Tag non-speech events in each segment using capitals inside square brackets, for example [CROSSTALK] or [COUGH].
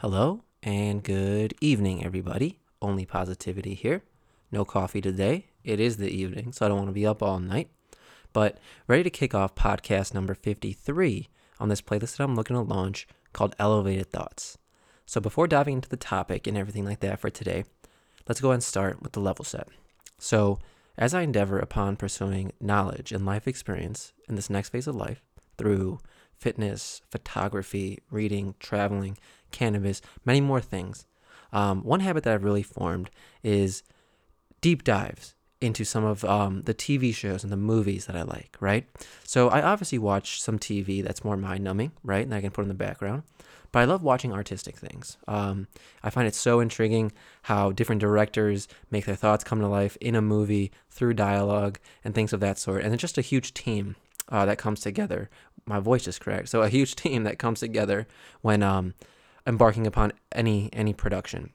Hello and good evening, everybody. Only positivity here. No coffee today. It is the evening, so I don't want to be up all night. But ready to kick off podcast number 53 on this playlist that I'm looking to launch called Elevated Thoughts. So before diving into the topic and everything like that for today, let's go and start with the level set. So, as I endeavor upon pursuing knowledge and life experience in this next phase of life through fitness, photography, reading, traveling, cannabis, many more things. Um, one habit that I've really formed is deep dives into some of um, the TV shows and the movies that I like, right? So I obviously watch some TV that's more mind numbing, right? And I can put in the background. But I love watching artistic things. Um, I find it so intriguing how different directors make their thoughts come to life in a movie through dialogue and things of that sort. And it's just a huge team uh, that comes together. My voice is correct. So a huge [LAUGHS] team that comes together when um, embarking upon any any production.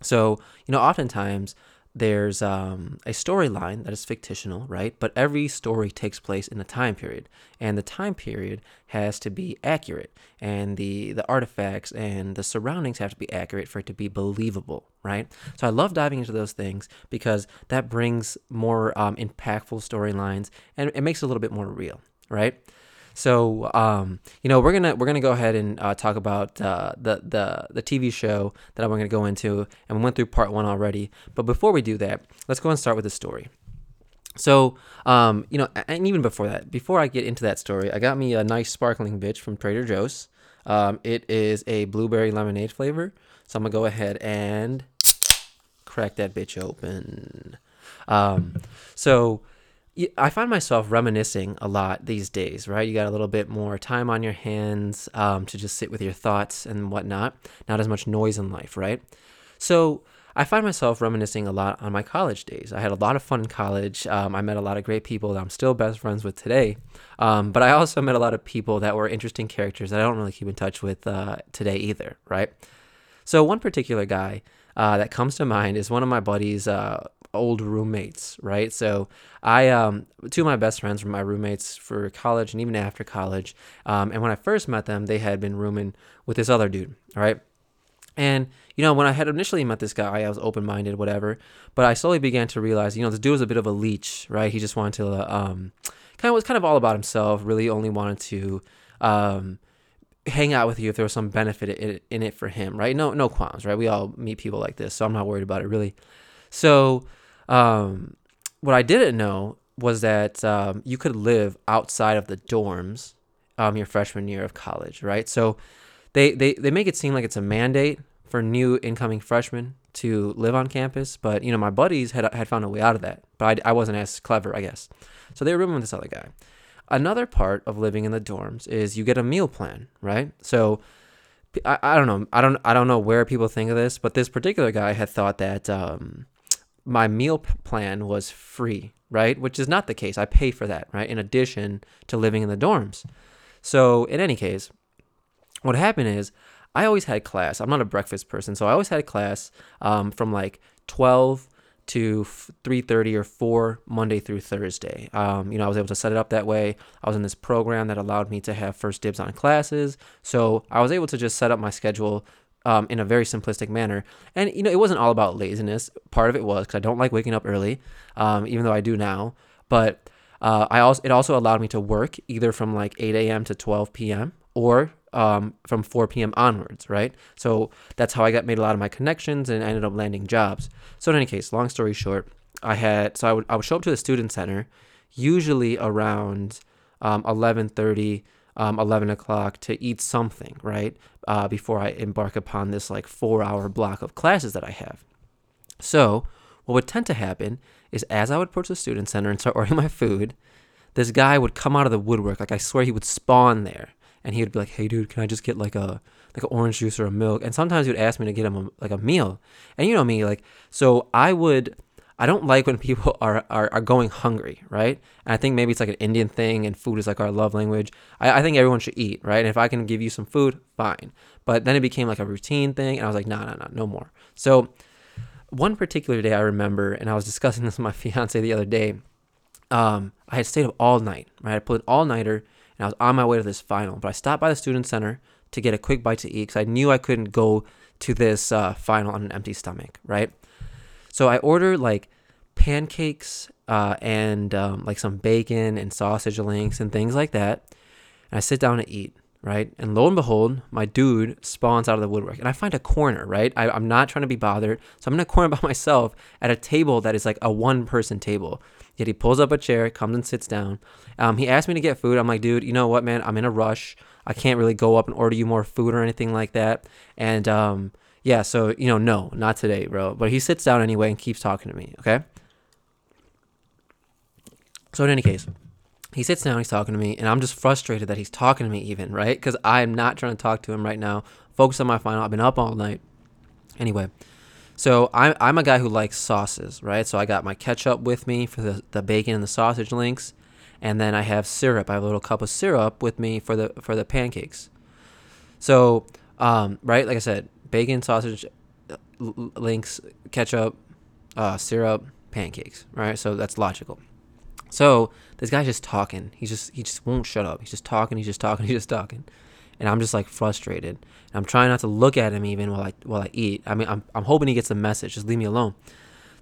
So you know, oftentimes there's um, a storyline that is fictional, right? But every story takes place in a time period, and the time period has to be accurate, and the the artifacts and the surroundings have to be accurate for it to be believable, right? So I love diving into those things because that brings more um, impactful storylines, and it makes it a little bit more real, right? So, um, you know, we're gonna we're gonna go ahead and uh, talk about uh, the the the TV show that I'm gonna go into, and we went through part one already. But before we do that, let's go and start with the story. So, um, you know, and even before that, before I get into that story, I got me a nice sparkling bitch from Trader Joe's. Um, it is a blueberry lemonade flavor. So I'm gonna go ahead and crack that bitch open. Um, so I find myself reminiscing a lot these days, right? You got a little bit more time on your hands um, to just sit with your thoughts and whatnot. Not as much noise in life, right? So I find myself reminiscing a lot on my college days. I had a lot of fun in college. Um, I met a lot of great people that I'm still best friends with today. Um, but I also met a lot of people that were interesting characters that I don't really keep in touch with uh, today either, right? So one particular guy uh, that comes to mind is one of my buddies' uh, old roommates, right? So I, um, two of my best friends were my roommates for college and even after college. Um, and when I first met them, they had been rooming with this other dude, right? And you know, when I had initially met this guy, I was open minded, whatever. But I slowly began to realize, you know, this dude was a bit of a leech, right? He just wanted to, uh, um, kind of was kind of all about himself. Really, only wanted to, um, hang out with you if there was some benefit in it for him, right? No, no qualms, right? We all meet people like this, so I'm not worried about it really. So, um, what I didn't know was that um, you could live outside of the dorms um, your freshman year of college, right? So they, they, they make it seem like it's a mandate for new incoming freshmen to live on campus, but you know my buddies had had found a way out of that, but I, I wasn't as clever, I guess. So they were rooming with this other guy. Another part of living in the dorms is you get a meal plan, right? So I, I don't know, I don't I don't know where people think of this, but this particular guy had thought that um, my meal plan was free, right? Which is not the case. I pay for that, right? In addition to living in the dorms. So, in any case, what happened is I always had class. I'm not a breakfast person, so I always had class um, from like 12 to 3.30 or 4 monday through thursday um, you know i was able to set it up that way i was in this program that allowed me to have first dibs on classes so i was able to just set up my schedule um, in a very simplistic manner. And you know, it wasn't all about laziness. Part of it was because I don't like waking up early, um, even though I do now. But uh, I also it also allowed me to work either from like 8 a.m. to 12 p.m. or um, from 4 p.m. onwards, right? So that's how I got made a lot of my connections and I ended up landing jobs. So in any case, long story short, I had so I would I would show up to the student center, usually around um, 11:30 um, 11 o'clock to eat something, right? Uh, before I embark upon this like four hour block of classes that I have. So, what would tend to happen is as I would approach the student center and start [LAUGHS] ordering my food, this guy would come out of the woodwork. Like I swear he would spawn there. And he would be like, hey, dude, can I just get like a like an orange juice or a milk? And sometimes he would ask me to get him a, like a meal. And you know me, like, so I would I don't like when people [LAUGHS] are, are, are going hungry, right? And I think maybe it's like an Indian thing and food is like our love language. I, I think everyone should eat, right? And if I can give you some food, fine. But then it became like a routine thing and I was like, no, no, no, no more. So one particular day I remember, and I was discussing [LAUGHS] this with my fiance the other day, um, I had stayed up all night, right? I put an all nighter and I was on my way to this final, but I stopped by the student center to get a quick bite to eat because I knew I couldn't go to this uh, final on an empty stomach, right? So I order like pancakes uh, and um, like some bacon and sausage links and things like that. And I sit down to eat, right? And lo and behold, my dude spawns out of the woodwork. And I find a corner, right? I, I'm not trying to be bothered. So I'm in a corner [LAUGHS] by myself at a table that is like a one person table. Yet he pulls up a chair, comes and sits down. Um, he asked me to get food. I'm like, dude, you know what, man? I'm in a rush. I can't really go up and order you more food or anything like that. And um, yeah, so, you know, no, not today, bro. But he sits down anyway and keeps talking to me, okay? So, in any case, he sits down, he's talking to me, and I'm just frustrated that he's talking to me, even, right? Because I'm not trying to talk to him right now. Focus on my final. I've been up all night. Anyway, so I'm, I'm a guy who likes sauces, right? So I got my ketchup with me for the, the bacon and the sausage links. And then I have syrup. I have a little cup of syrup with me for the for the pancakes. So, um, right, like I said, bacon, sausage, links, ketchup, uh, syrup, pancakes, right? So that's logical. So this guy's just talking. He just he just won't shut up. He's just talking. He's just talking. [LAUGHS] He's just talking, and I'm just like frustrated. And I'm trying not to look at him even while I while I eat. I mean, I'm I'm hoping he gets the message. Just leave me alone.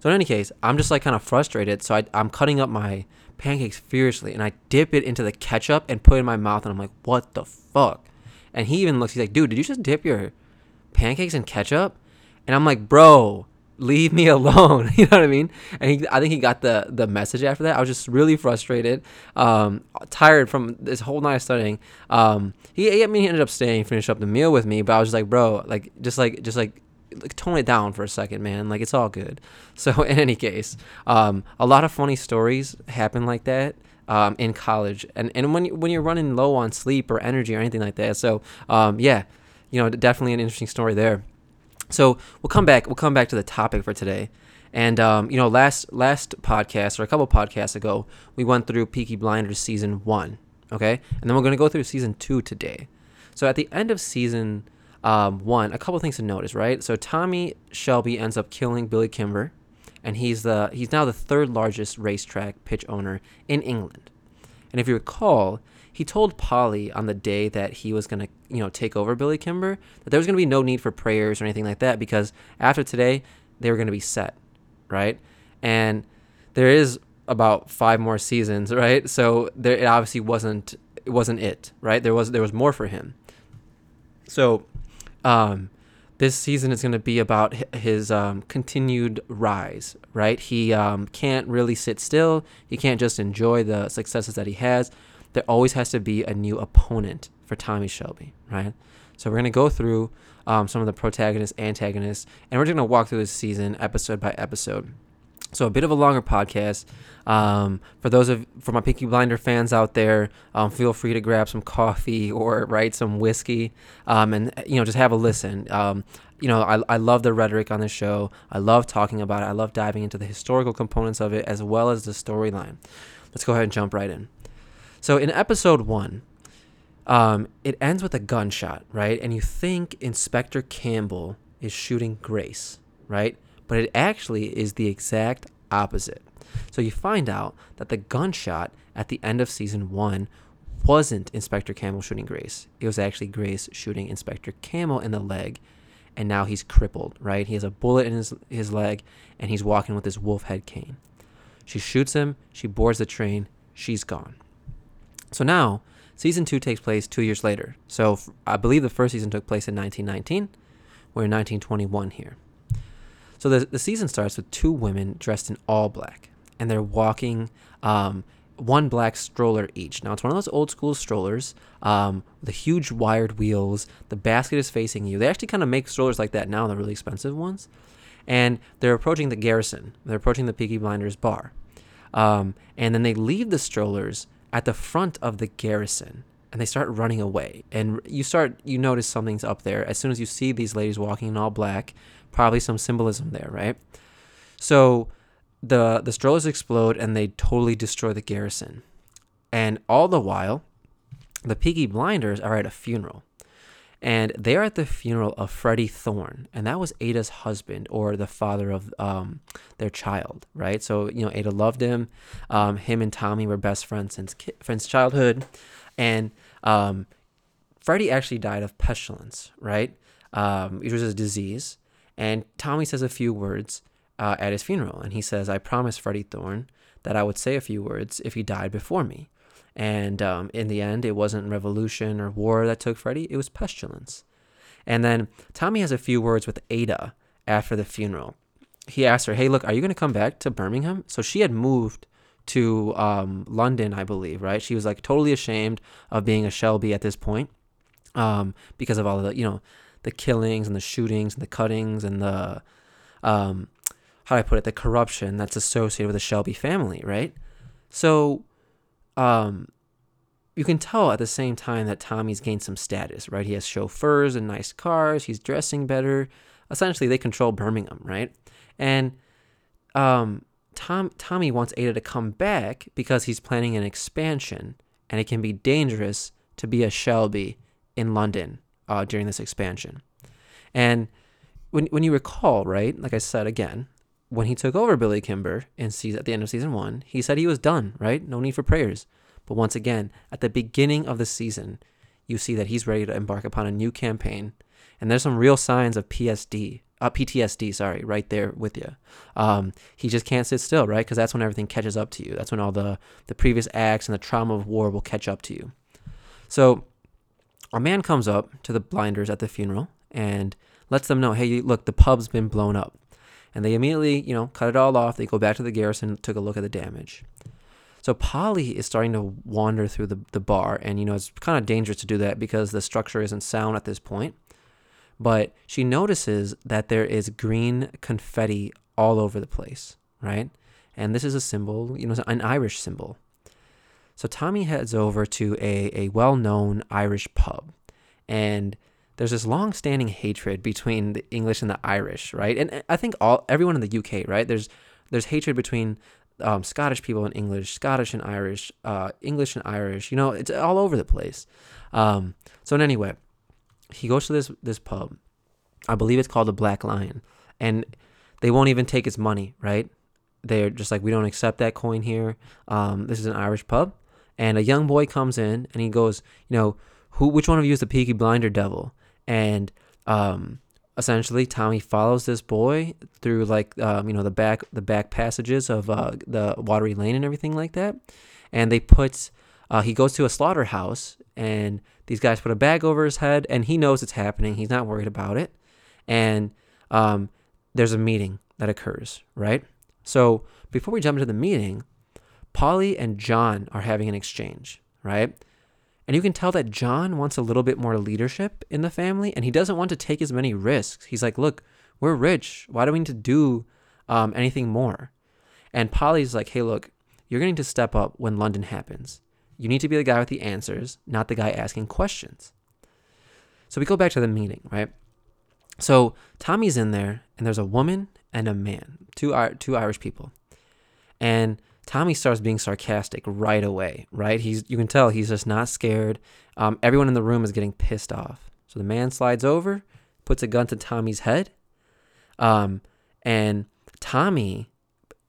So in any case, I'm just like kind of frustrated. So I, I'm cutting up my pancakes furiously, and I dip it into the ketchup and put it in my mouth, and I'm like, what the fuck? And he even looks. He's like, dude, did you just dip your pancakes and ketchup? And I'm like, bro, leave me [LAUGHS] alone. [LAUGHS] you know what I mean? And he, I think he got the the message after that. I was just really frustrated, um, tired from this whole night of studying. Um, he, I mean, he ended up staying, finish up the meal with me, but I was just like, bro, like, just like, just like. Like, tone it down for a second, man. Like it's all good. [LAUGHS] So in any case, um, a lot of funny stories happen like that um, in college, and and when when you're running low on sleep or energy or anything like that. So um, yeah, you know, definitely an interesting story there. So we'll come back. We'll come back to the topic for today. And um, you know, last last podcast or a couple podcasts ago, we went through Peaky Blinders season one. Okay, and then we're going to go through season two today. So at the end of season um, one, a couple things to notice, right? So Tommy Shelby ends up killing Billy Kimber, and he's the he's now the third largest racetrack pitch owner in England. And if you recall, he told Polly on the day that he was going to, you know, take over Billy Kimber that there was going to be no need for prayers or anything like that because after today they were going to be set, right? And there is about five more seasons, [LAUGHS] right? So there it obviously wasn't it wasn't it, right? There was there was more for him. So um this season is going to be about his um, continued rise, right? He um, can't really sit still. He can't just enjoy the successes that he has there always has to be a new opponent for Tommy Shelby, right? So we're to go through um, some of the protagonists, antagonists, and we're just to walk through this season episode by episode. So a bit of a longer podcast. Um, for those of for my Peaky Blinder fans out there, um, feel free to grab some coffee or write some whiskey, um, and you know just have a listen. Um, you know I, I love the rhetoric on this show. I love talking about it. I love diving into the historical components of it as well as the storyline. Let's go ahead and jump right in. So in episode one, um, it ends with a gunshot, right? And you think Inspector Campbell is shooting Grace, right? But it actually is the exact opposite. So you find out that the gunshot at the end of season one wasn't Inspector Campbell shooting Grace. It was actually Grace shooting Inspector Campbell in the leg, and now he's crippled, right? He has a bullet in his, his leg, and he's walking with his wolf head cane. She shoots him, she boards the train, she's gone. So now, season two takes place two years later. So I believe the first season took place in 1919. We're in 1921 here. So the, the season starts with two women dressed in all black, and they're walking um, one black stroller each. Now, it's one of those old school strollers um, the huge wired wheels. The basket is facing you. They actually kind of make strollers like that now, the really expensive ones. And they're approaching the garrison, they're approaching the Peaky Blinders bar. Um, and then they leave the strollers at the front of the garrison and they start running away. And you start, you notice something's up there. As soon as you see these ladies walking in all black, probably some symbolism there, right? So the the strollers explode and they totally destroy the garrison. And all the while, the Peaky Blinders are at a funeral and they're at the funeral of Freddie Thorne, and that was Ada's husband or the father of um, their child, right? So you know, Ada loved him. Um, him and Tommy were best friends since ki- since childhood, and um, Freddie actually died of pestilence, right? Um, it was a disease. And Tommy says a few words uh, at his funeral. And he says, I promised Freddie Thorne that I would say a few words if he died before me. And um, in the end, it wasn't revolution or war that took Freddie, it was pestilence. And then Tommy has a few words with Ada after the funeral. He asks her, Hey, look, are you going to come back to Birmingham? So she had moved to um, London, I believe, right? She was like totally ashamed of being a Shelby at this point um, because of all the, you know, the killings and the shootings and the cuttings and the, um, how do I put it, the corruption that's associated with the Shelby family, right? So, um, you can tell at the same time that Tommy's gained some status, right? He has chauffeurs and nice cars. He's dressing better. Essentially, they control Birmingham, right? And um, Tom Tommy wants Ada to come back because he's planning an expansion, and it can be dangerous to be a Shelby in London uh, during this expansion. And when when you recall, right, like I said again, when he took over Billy Kimber in season at the end of season one, he said he was done, right? No need for prayers. But once again, at the beginning of the season, you see that he's ready to embark upon a new campaign, and there's some real signs of PSD, uh, PTSD, sorry, right there with you. Um, he just can't sit still, right? Because that's when everything catches up to you. That's when all the the previous acts and the trauma of war will catch up to you. So, a man comes up to the blinders at the funeral and lets them know, "Hey, look, the pub's been blown up." And they immediately, you know, cut it all off. They go back to the garrison, took a look at the damage. So Polly is starting to wander through the, the bar, and you know it's kind of dangerous to do that because the structure isn't sound at this point. But she notices that there is green confetti all over the place, right? And this is a symbol, you know, an Irish symbol. So Tommy heads over to a, a well known Irish pub, and there's this long standing hatred between the English and the Irish, right? And I think all everyone in the UK, right? There's there's hatred between um, Scottish people and English, Scottish and Irish, uh, English and Irish. You know, it's all over the place. Um, so in any he goes to this this pub. I believe it's called the Black Lion, and they won't even take his money. Right? They're just like, we don't accept that coin here. Um, this is an Irish pub, and a young boy comes in and he goes, you know, who, which one of you is the Peaky Blinder devil? And um, essentially Tommy follows this boy through like um, you know the back the back passages of uh, the watery lane and everything like that. And they put uh, he goes to a slaughterhouse and these guys put a bag over his head and he knows it's happening. He's not worried about it. And um, there's a meeting that occurs right? So before we jump into the meeting polly and john are having an exchange right and you can tell that John wants a little bit more leadership in the family and he doesn't want to take as many risks. He's like, look, we're rich. Why do we need to do um, anything more? And Polly's like, hey, look, you're going to to step up when London happens. You need to be the guy with the answers, not the guy asking questions. So we go back to the meeting, right? So Tommy's in there, and there's a woman and a man, two, two Irish people. And Tommy starts being sarcastic right away, right? He's you can tell he's just not scared. Um, everyone in the room is getting pissed off. So the man slides over, puts a gun to Tommy's head, um, and Tommy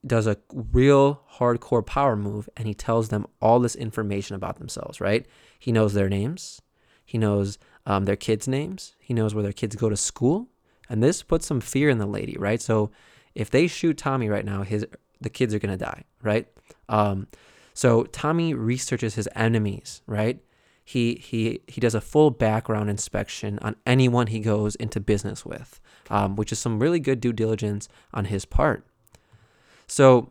does a real hardcore power move, and he tells them all this information about themselves. Right? He knows their names, he knows um, their kids' names, he knows where their kids go to school, and this puts some fear in the lady. Right? So if they shoot Tommy right now, his the kids are gonna die, right? Um, so Tommy researches his enemies, right? He he he does a full background inspection on anyone he goes into business with, um, which is some really good due diligence on his part. So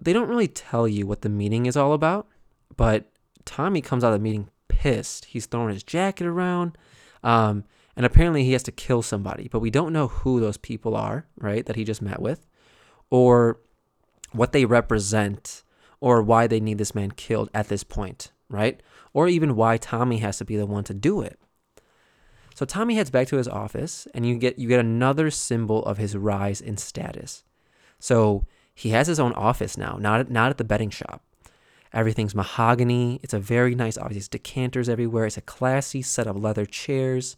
they don't really tell you what the meeting is all about, but Tommy comes out of the meeting pissed. He's throwing his jacket around. Um, and apparently he has to kill somebody, but we don't know who those people are, right? That he just met with, or what they represent or why they need this man killed at this point, right? Or even why Tommy has to be the one to do it. So Tommy heads back to his office and you get you get another symbol of his rise in status. So he has his own office now, not not at the betting shop. Everything's mahogany. It's a very nice office. Decanters everywhere. It's a classy set of leather chairs.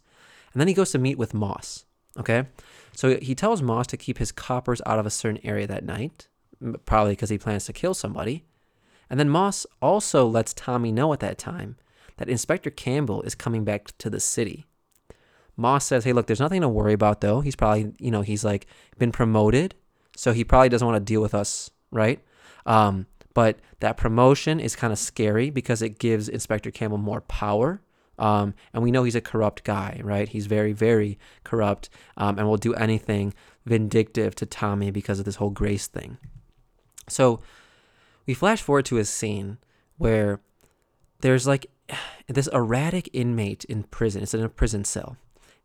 And then he goes to meet with Moss. Okay? So he tells Moss to keep his coppers out of a certain area that night probably because he plans to kill somebody. And then Moss also lets Tommy know at that time that Inspector Campbell is coming back to the city. Moss says, "Hey, look, there's nothing to worry about though. He's probably, you know, he's like been promoted, so he probably doesn't want to deal with us, right? Um, but that promotion is kind of scary because it gives Inspector Campbell more power. Um, and we know he's a corrupt guy, right? He's very, very corrupt um, and will do anything vindictive to Tommy because of this whole Grace thing. So we flash forward to a scene where there's like [SIGHS] this erratic inmate in prison. It's in a prison cell.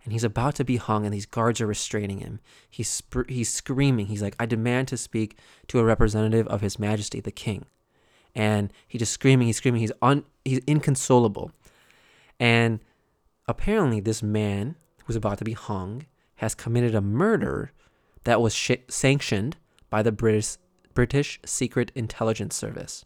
And he's about to be hung, and these guards are restraining him. He's, sp- he's screaming. He's like, I demand to speak to a representative of His Majesty the King. And he's just screaming, he's screaming, he's, un- he's inconsolable. And apparently, this man who's about to be hung has committed a murder that was sh- sanctioned by the British British Secret Intelligence Service.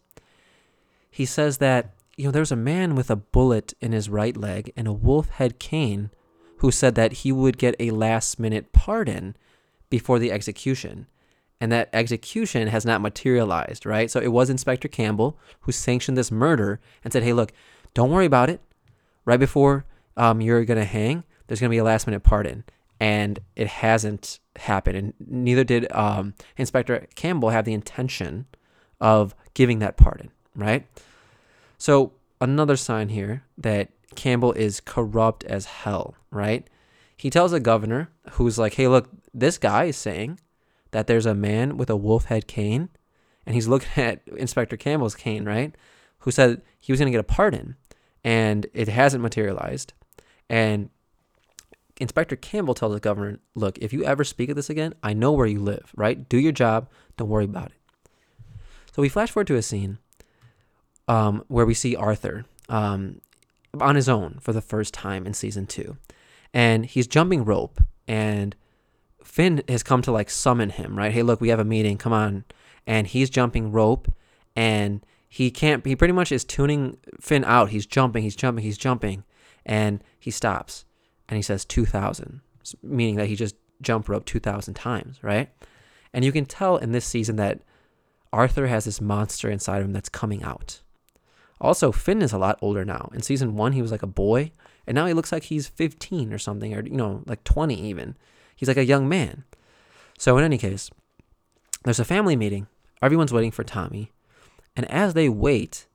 He says that you know there's a man with a bullet in his right leg and a wolf head cane who said that he would get a last minute pardon before the execution. And that execution has not materialized, right? So it was Inspector Campbell who sanctioned this murder and said, hey, look, don't worry about it. Right before um, you're going to hang, there's going to be a last minute pardon and it hasn't happened. And neither did um, Inspector Campbell have the intention of giving that pardon, right? So, another sign here that Campbell is corrupt as hell, right? He tells the governor, who's like, hey, look, this guy is saying that there's a man with a wolf head cane, and he's looking at Inspector Campbell's cane, right? Who said he was going to get a pardon, and it hasn't materialized. And Inspector Campbell tells the governor, look, if you ever speak of this again, I know where you live, right? Do your job. Don't worry about it. So we flash forward to a scene um, where we see Arthur um, on his own for the first time in season two. And he's jumping rope, and Finn has come to like summon him, right? Hey, look, we have a meeting. Come on. And he's jumping rope, and he can't, he pretty much is tuning Finn out. He's jumping, he's jumping, he's jumping, and he stops and he says 2,000, meaning that he just jump rope 2,000 times, right? And you can tell in this season that Arthur has this monster inside of him that's coming out. Also, Finn is a lot older now. In season one, he was like a boy, and now he looks like he's 15 or something, or, you know, like 20 even. He's like a young man. So, in any case, there's a family meeting. Everyone's waiting for Tommy. And as they wait,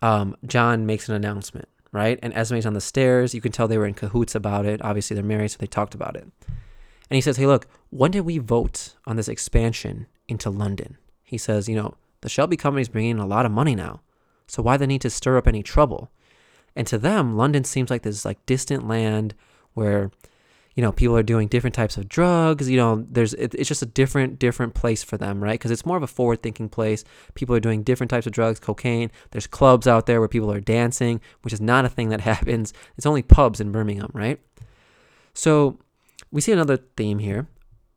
um, John makes an announcement right? And Esme's on the stairs. You can tell they were in cahoots about it. Obviously, they're married, so they talked about it. And he says, Hey, look, when did we vote on this expansion into London? He says, You know, the Shelby Company's bringing in a lot of money now. So why the need to stir up any trouble? And to them, London seems like this like distant land where you know people are doing different types of drugs you know there's it, it's just a different different place for them right because it's more of a forward thinking place people are doing different types of drugs cocaine there's clubs out there where people are dancing which is not a thing that [LAUGHS] happens it's only pubs in birmingham right so we see another theme here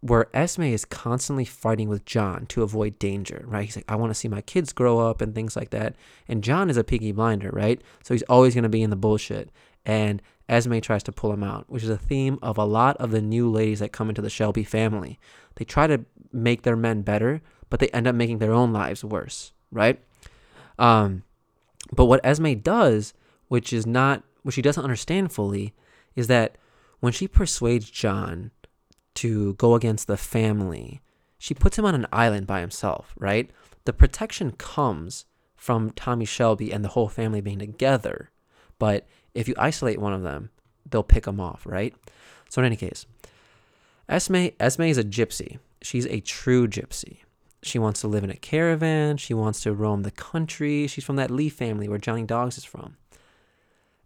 where Esme is constantly fighting with John to avoid danger, right? He's like, I want to see my kids grow up and things like that. And John is a Peaky Blinder, right? So he's always going to be in the bullshit. And Esme tries to pull him out, which is a theme of a lot of the new ladies that come into the Shelby family. They try to make their men better, but they end up making their own lives worse, right? Um, but what Esme does, which is not, which she doesn't understand fully, is that when she persuades John to go against the family, she puts him on an island by himself, right? The protection comes from Tommy Shelby and the whole family being together, but if you isolate one of them, they'll pick them off, right? So in any case, Esme Esme is a gypsy. She's a true gypsy. She wants to live in a caravan. She wants to roam the country. She's from that Lee family where Johnny Dogs is from.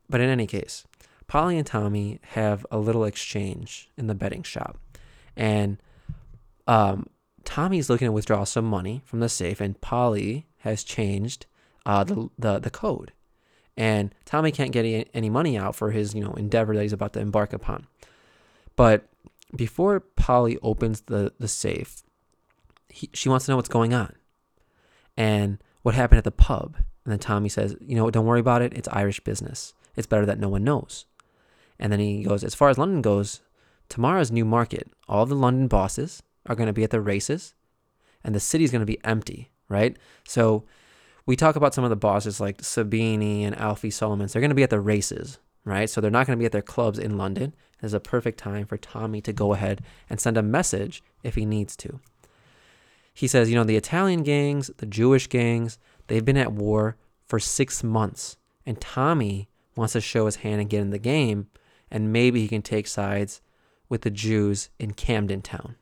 But in any case, Polly and Tommy have a little exchange in the betting shop. And um, Tommy's looking to withdraw some money from the safe, and Polly has changed uh, the, the, the code and Tommy can't get any, money out for his, you know, endeavor that he's about to embark upon. But before Polly opens the, the safe, he, she wants to know what's going on and what happened at the pub. And then Tommy says, you know, don't worry about it. It's Irish business. It's better that no one knows. And then he goes, as far as London goes, tomorrow's Newmarket. All the London bosses are going to be at the races and the city's going to be empty, right? So we talk about some of the bosses like Sabini and Alfie Solomons. They're going to be at the races, right? So they're not going to be at their clubs in London. It's a perfect time for Tommy to go ahead and send a message if he needs to. He says, you know, the Italian gangs, the Jewish gangs, they've been at war for six months. And Tommy wants to show his hand and get in the game, and maybe he can take sides with the Jews in Camden Town.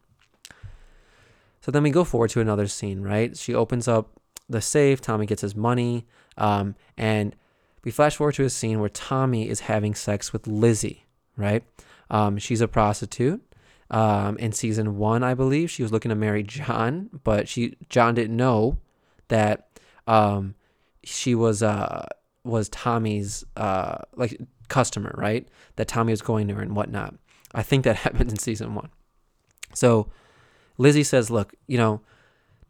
So then we go forward to another scene, right? She opens up the safe, Tommy gets his money, um, and we flash forward to a scene where Tommy is having sex with Lizzie, right? Um, she's a prostitute. Um, in season one, I believe she was looking to marry John, but she John didn't know that um, she was uh, was Tommy's uh, like customer, right? That Tommy was going to her and whatnot. I think that [LAUGHS] happened in season one. So Lizzie says, "Look, you know,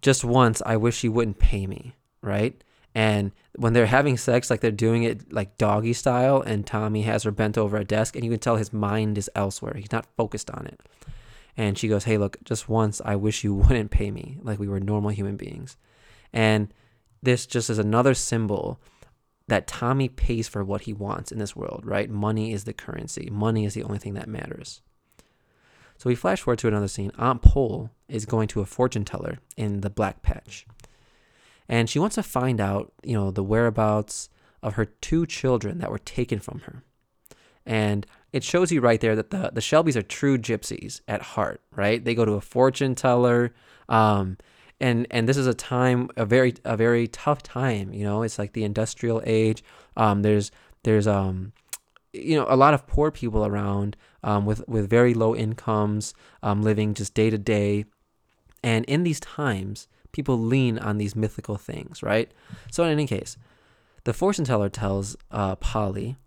just once, I wish you wouldn't pay me, right?" And when they're having sex, like they're doing it like doggy style, and Tommy has her bent over a desk, and you can tell his mind is elsewhere. He's not focused on it. And she goes, Hey, look, just once, I wish you [LAUGHS] wouldn't pay me like we were normal human beings. And this just is another symbol that Tommy pays for what he wants in this world, right? Money is the currency, money is the only thing that matters. So we flash forward to another scene. Aunt Pole is going to a fortune teller in the Black Patch and she wants to find out, you know, the whereabouts of her two children that were taken from her. And it shows you right there that the, the Shelbys are true gypsies at heart, right? They go to a fortune teller. Um, and, and this is a time, a very, a very tough time, you know, it's like the industrial age. Um, there's, there's, um, you know, a lot of poor people around, um, with, with very low incomes, um, living just day to day. And in these times, people lean on these mythical things, right? So in any case, the fortune teller tells uh, Polly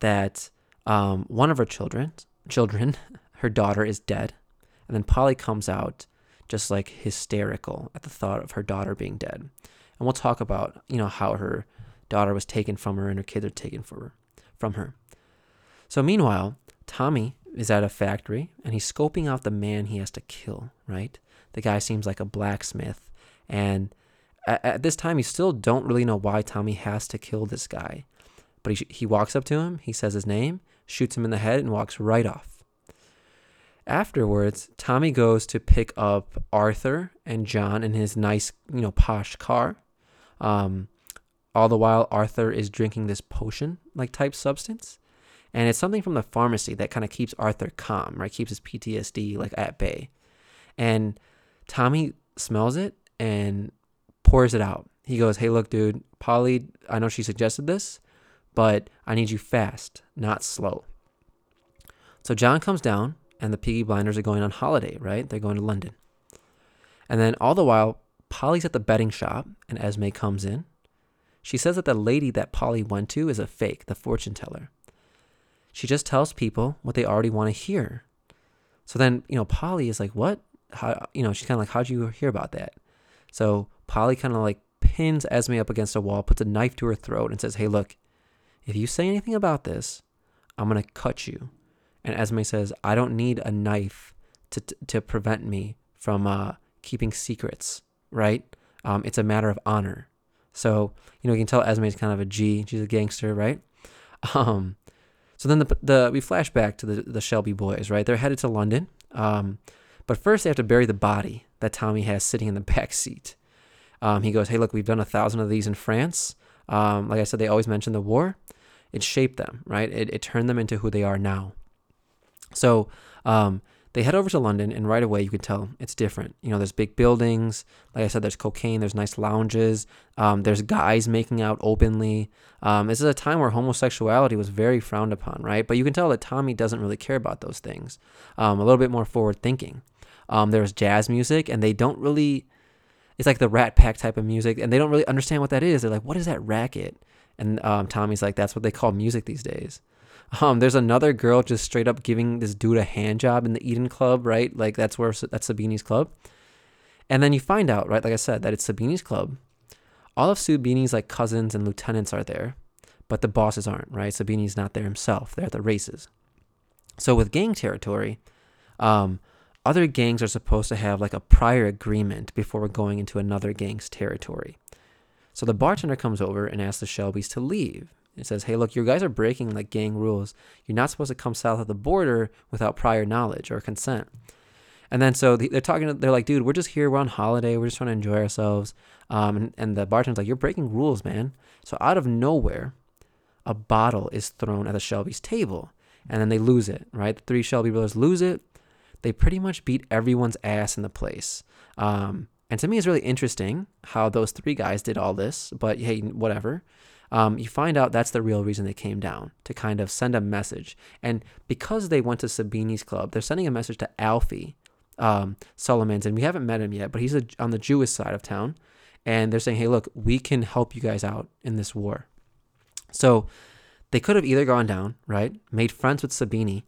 that um, one of her children, children, [LAUGHS] her daughter is dead, and then Polly comes out just like hysterical at the thought of her daughter being dead. And we'll talk about you know how her daughter was taken from her and her kids are taken for her, from her. So meanwhile, Tommy is at a factory and he's scoping out the man he has to kill, right? The guy seems like a blacksmith and at, at this time, you still don't really know why Tommy has to kill this guy. But he, he walks up to him, he says his name, shoots him in the head, and walks right off. Afterwards, Tommy goes to pick up Arthur and John in his nice, you know, posh car. Um, all the while, Arthur is drinking this potion like type substance. And it's something from the pharmacy that kind of keeps Arthur calm, right? Keeps his PTSD like at bay. And Tommy smells it and pours it out. He goes, Hey, look, dude, Polly, I know she suggested this, but I need you fast, not slow. So John comes down, and the Peaky Blinders are going on holiday, right? They're going to London. And then all the while, Polly's at the betting shop, and Esme comes in. She says that the lady that Polly went to is a fake, the fortune teller. She just tells people what they already want to hear. So then, you know, Polly is like, What? How, you know, she's kind of like, How'd you hear about that? So Polly kind of like pins Esme up against a wall, puts a knife to her throat, and says, Hey, look, if you say anything about this, I'm going to cut you. And Esme says, I don't need a knife to, to prevent me from uh, keeping secrets, right? Um, it's a matter of honor. So, you know, you can tell Esme is kind of a G. She's a gangster, right? [LAUGHS] Um, so then the, the we flash back to the, the Shelby boys, right? They're headed to London. Um, but first, they have to bury the body that Tommy has sitting in the [LAUGHS] back seat. Um, he goes, Hey, look, we've done a thousand of these in France. Um, like I said, they always mention the war. It shaped them, right? It, it turned them into who they are now. So um, they head over to London, and right away you can tell it's different. You know, there's big buildings. Like I said, there's cocaine, there's nice lounges, um, there's guys making out openly. Um, this is a time where homosexuality was very frowned upon, right? But you can tell that Tommy doesn't really care about those things. Um, a little bit more forward thinking. Um, there's jazz music, and they don't really. It's like the Rat Pack type of music, and they don't really understand what that is. They're like, "What is that racket?" And um, Tommy's like, "That's what they call music these days." Um, there's another girl just straight up giving this dude a hand job in the Eden Club, right? Like that's where that's Sabini's club. And then you find out, right? Like I said, that it's Sabini's club. All of Sabini's like cousins and lieutenants are there, but the bosses aren't, right? Sabini's not there himself. They're at the races. So with gang territory, um, other gangs are supposed to have like a prior agreement before going into another gang's territory. So the bartender comes over and asks the Shelbys to leave. It says, "Hey, look, you guys are breaking like gang rules. You're not supposed to come south of the border without prior knowledge or consent." And then so they're talking. They're like, "Dude, we're just here. We're on holiday. We're just trying to enjoy ourselves." Um, and, and the bartender's like, "You're breaking rules, man." So out of nowhere, a bottle is thrown at the Shelby's table, and then they lose it. Right, the three Shelby brothers lose it. They pretty much beat everyone's ass in the place. Um, and to me, it's really interesting how those three guys did all this. But hey, whatever um, you find out that's the real reason they came down to kind of send a message. And because they went to Sabini's club, they're sending a message to Alfie um, Solomons, and we haven't met him yet, but he's a, on the Jewish side of town. And they're saying, hey, look, we can help you guys out in this war. So they could have either gone down, right, made friends with Sabini,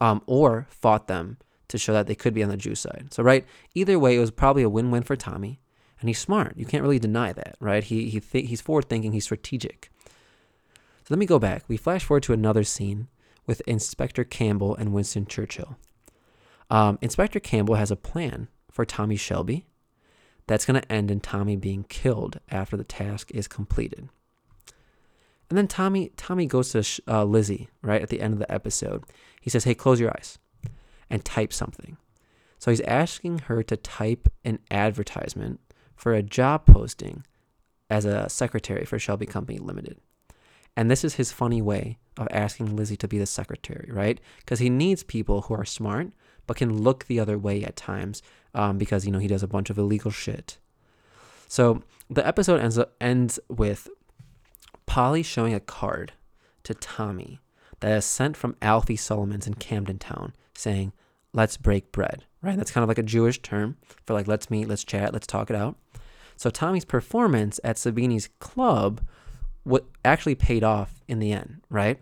um, or fought them to show that they could be on the Jew side. So, right, either way, it was probably a win win for Tommy and he's smart. You can't really deny that, right? He he th- he's forward thinking. He's strategic. So let me go back. We flash forward to another scene with Inspector Campbell and Winston Churchill. Um, Inspector Campbell has a plan for Tommy Shelby that's going to end in Tommy being killed after the task is completed. And then Tommy Tommy goes to uh, Lizzie right at the end of the episode. He says, "Hey, close your eyes and type something." So he's asking her to type an advertisement for a job posting as a secretary for Shelby Company Limited. And this is his funny way of asking Lizzie to be the secretary, right? Because he needs people who are smart but can look the other way at times um, because, you know, he does a bunch of illegal shit. So the episode ends, ends with Polly showing a card to Tommy that is sent from Alfie Solomons in Camden Town saying, let's break bread, right? That's kind of like a Jewish term for like, let's meet, let's chat, let's talk it out. So Tommy's performance at Sabini's club what actually paid off in the end, right?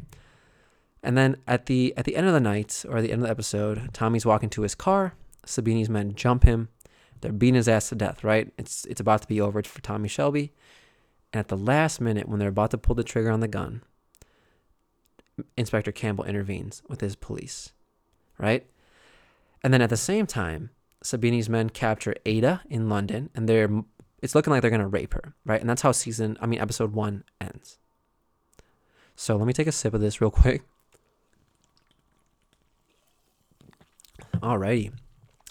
And then at the at the end of the night or the end of the episode, Tommy's walking to his car. Sabini's men jump him. They're beating his ass to death, right? It's it's about to be over for Tommy Shelby. And at the last minute, when they're about to pull the trigger on the gun, Inspector Campbell intervenes with his police, right? And then at the same time, Sabini's men capture Ada in London, and they're it's looking like they're going to rape her, right? And that's how season, I mean, episode one ends. So let me take a sip of this real quick. Alrighty.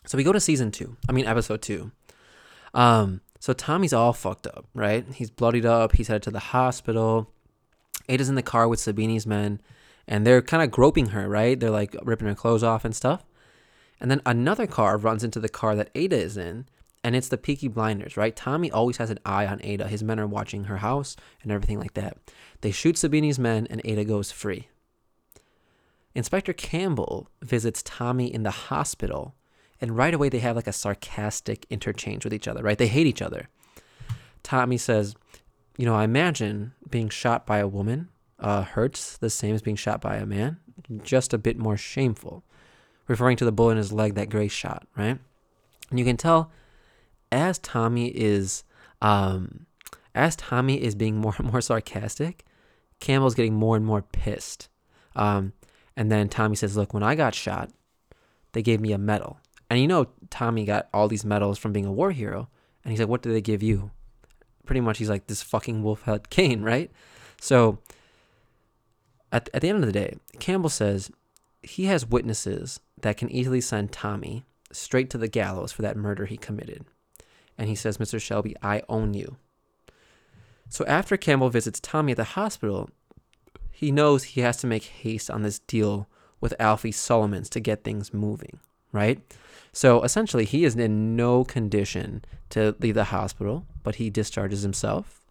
So we go to season two. I mean, episode two. Um, so Tommy's all fucked up, right? He's bloodied up. He's headed to the hospital. Ada's in the car with Sabini's men, and they're kind of groping her, right? They're like ripping her clothes off and stuff. And then another car runs into the car that Ada is in, and it's the Peaky Blinders, right? Tommy always has an eye on Ada. His men are watching her house and everything like that. They shoot Sabini's men, and Ada goes free. Inspector Campbell visits Tommy in the hospital, and right away they have like a sarcastic interchange with each other, right? They hate each other. Tommy says, You know, I imagine being shot by a woman uh, hurts the same as being shot by a man, just a bit more shameful, referring to the bullet in his leg that Grace shot, right? And you can tell as Tommy is um, as Tommy is being more and more [LAUGHS] sarcastic, Campbell's getting more and more pissed. Um, and then Tommy says, "Look, when I got shot, they gave me a medal." And you know, Tommy got all these medals from being a war hero. And he's like, "What did they give you?" Pretty much, he's like this fucking wolfhead cane, [LAUGHS] right? So, at at the end of the day, Campbell says he has witnesses that can easily send Tommy straight to the gallows for that murder he committed and he says, Mr. Shelby, I own you. So after Campbell visits Tommy at the hospital, he knows he has to make haste on this deal with Alfie Solomons to get things moving, right? So essentially, he is in no condition to leave the hospital, but he discharges himself.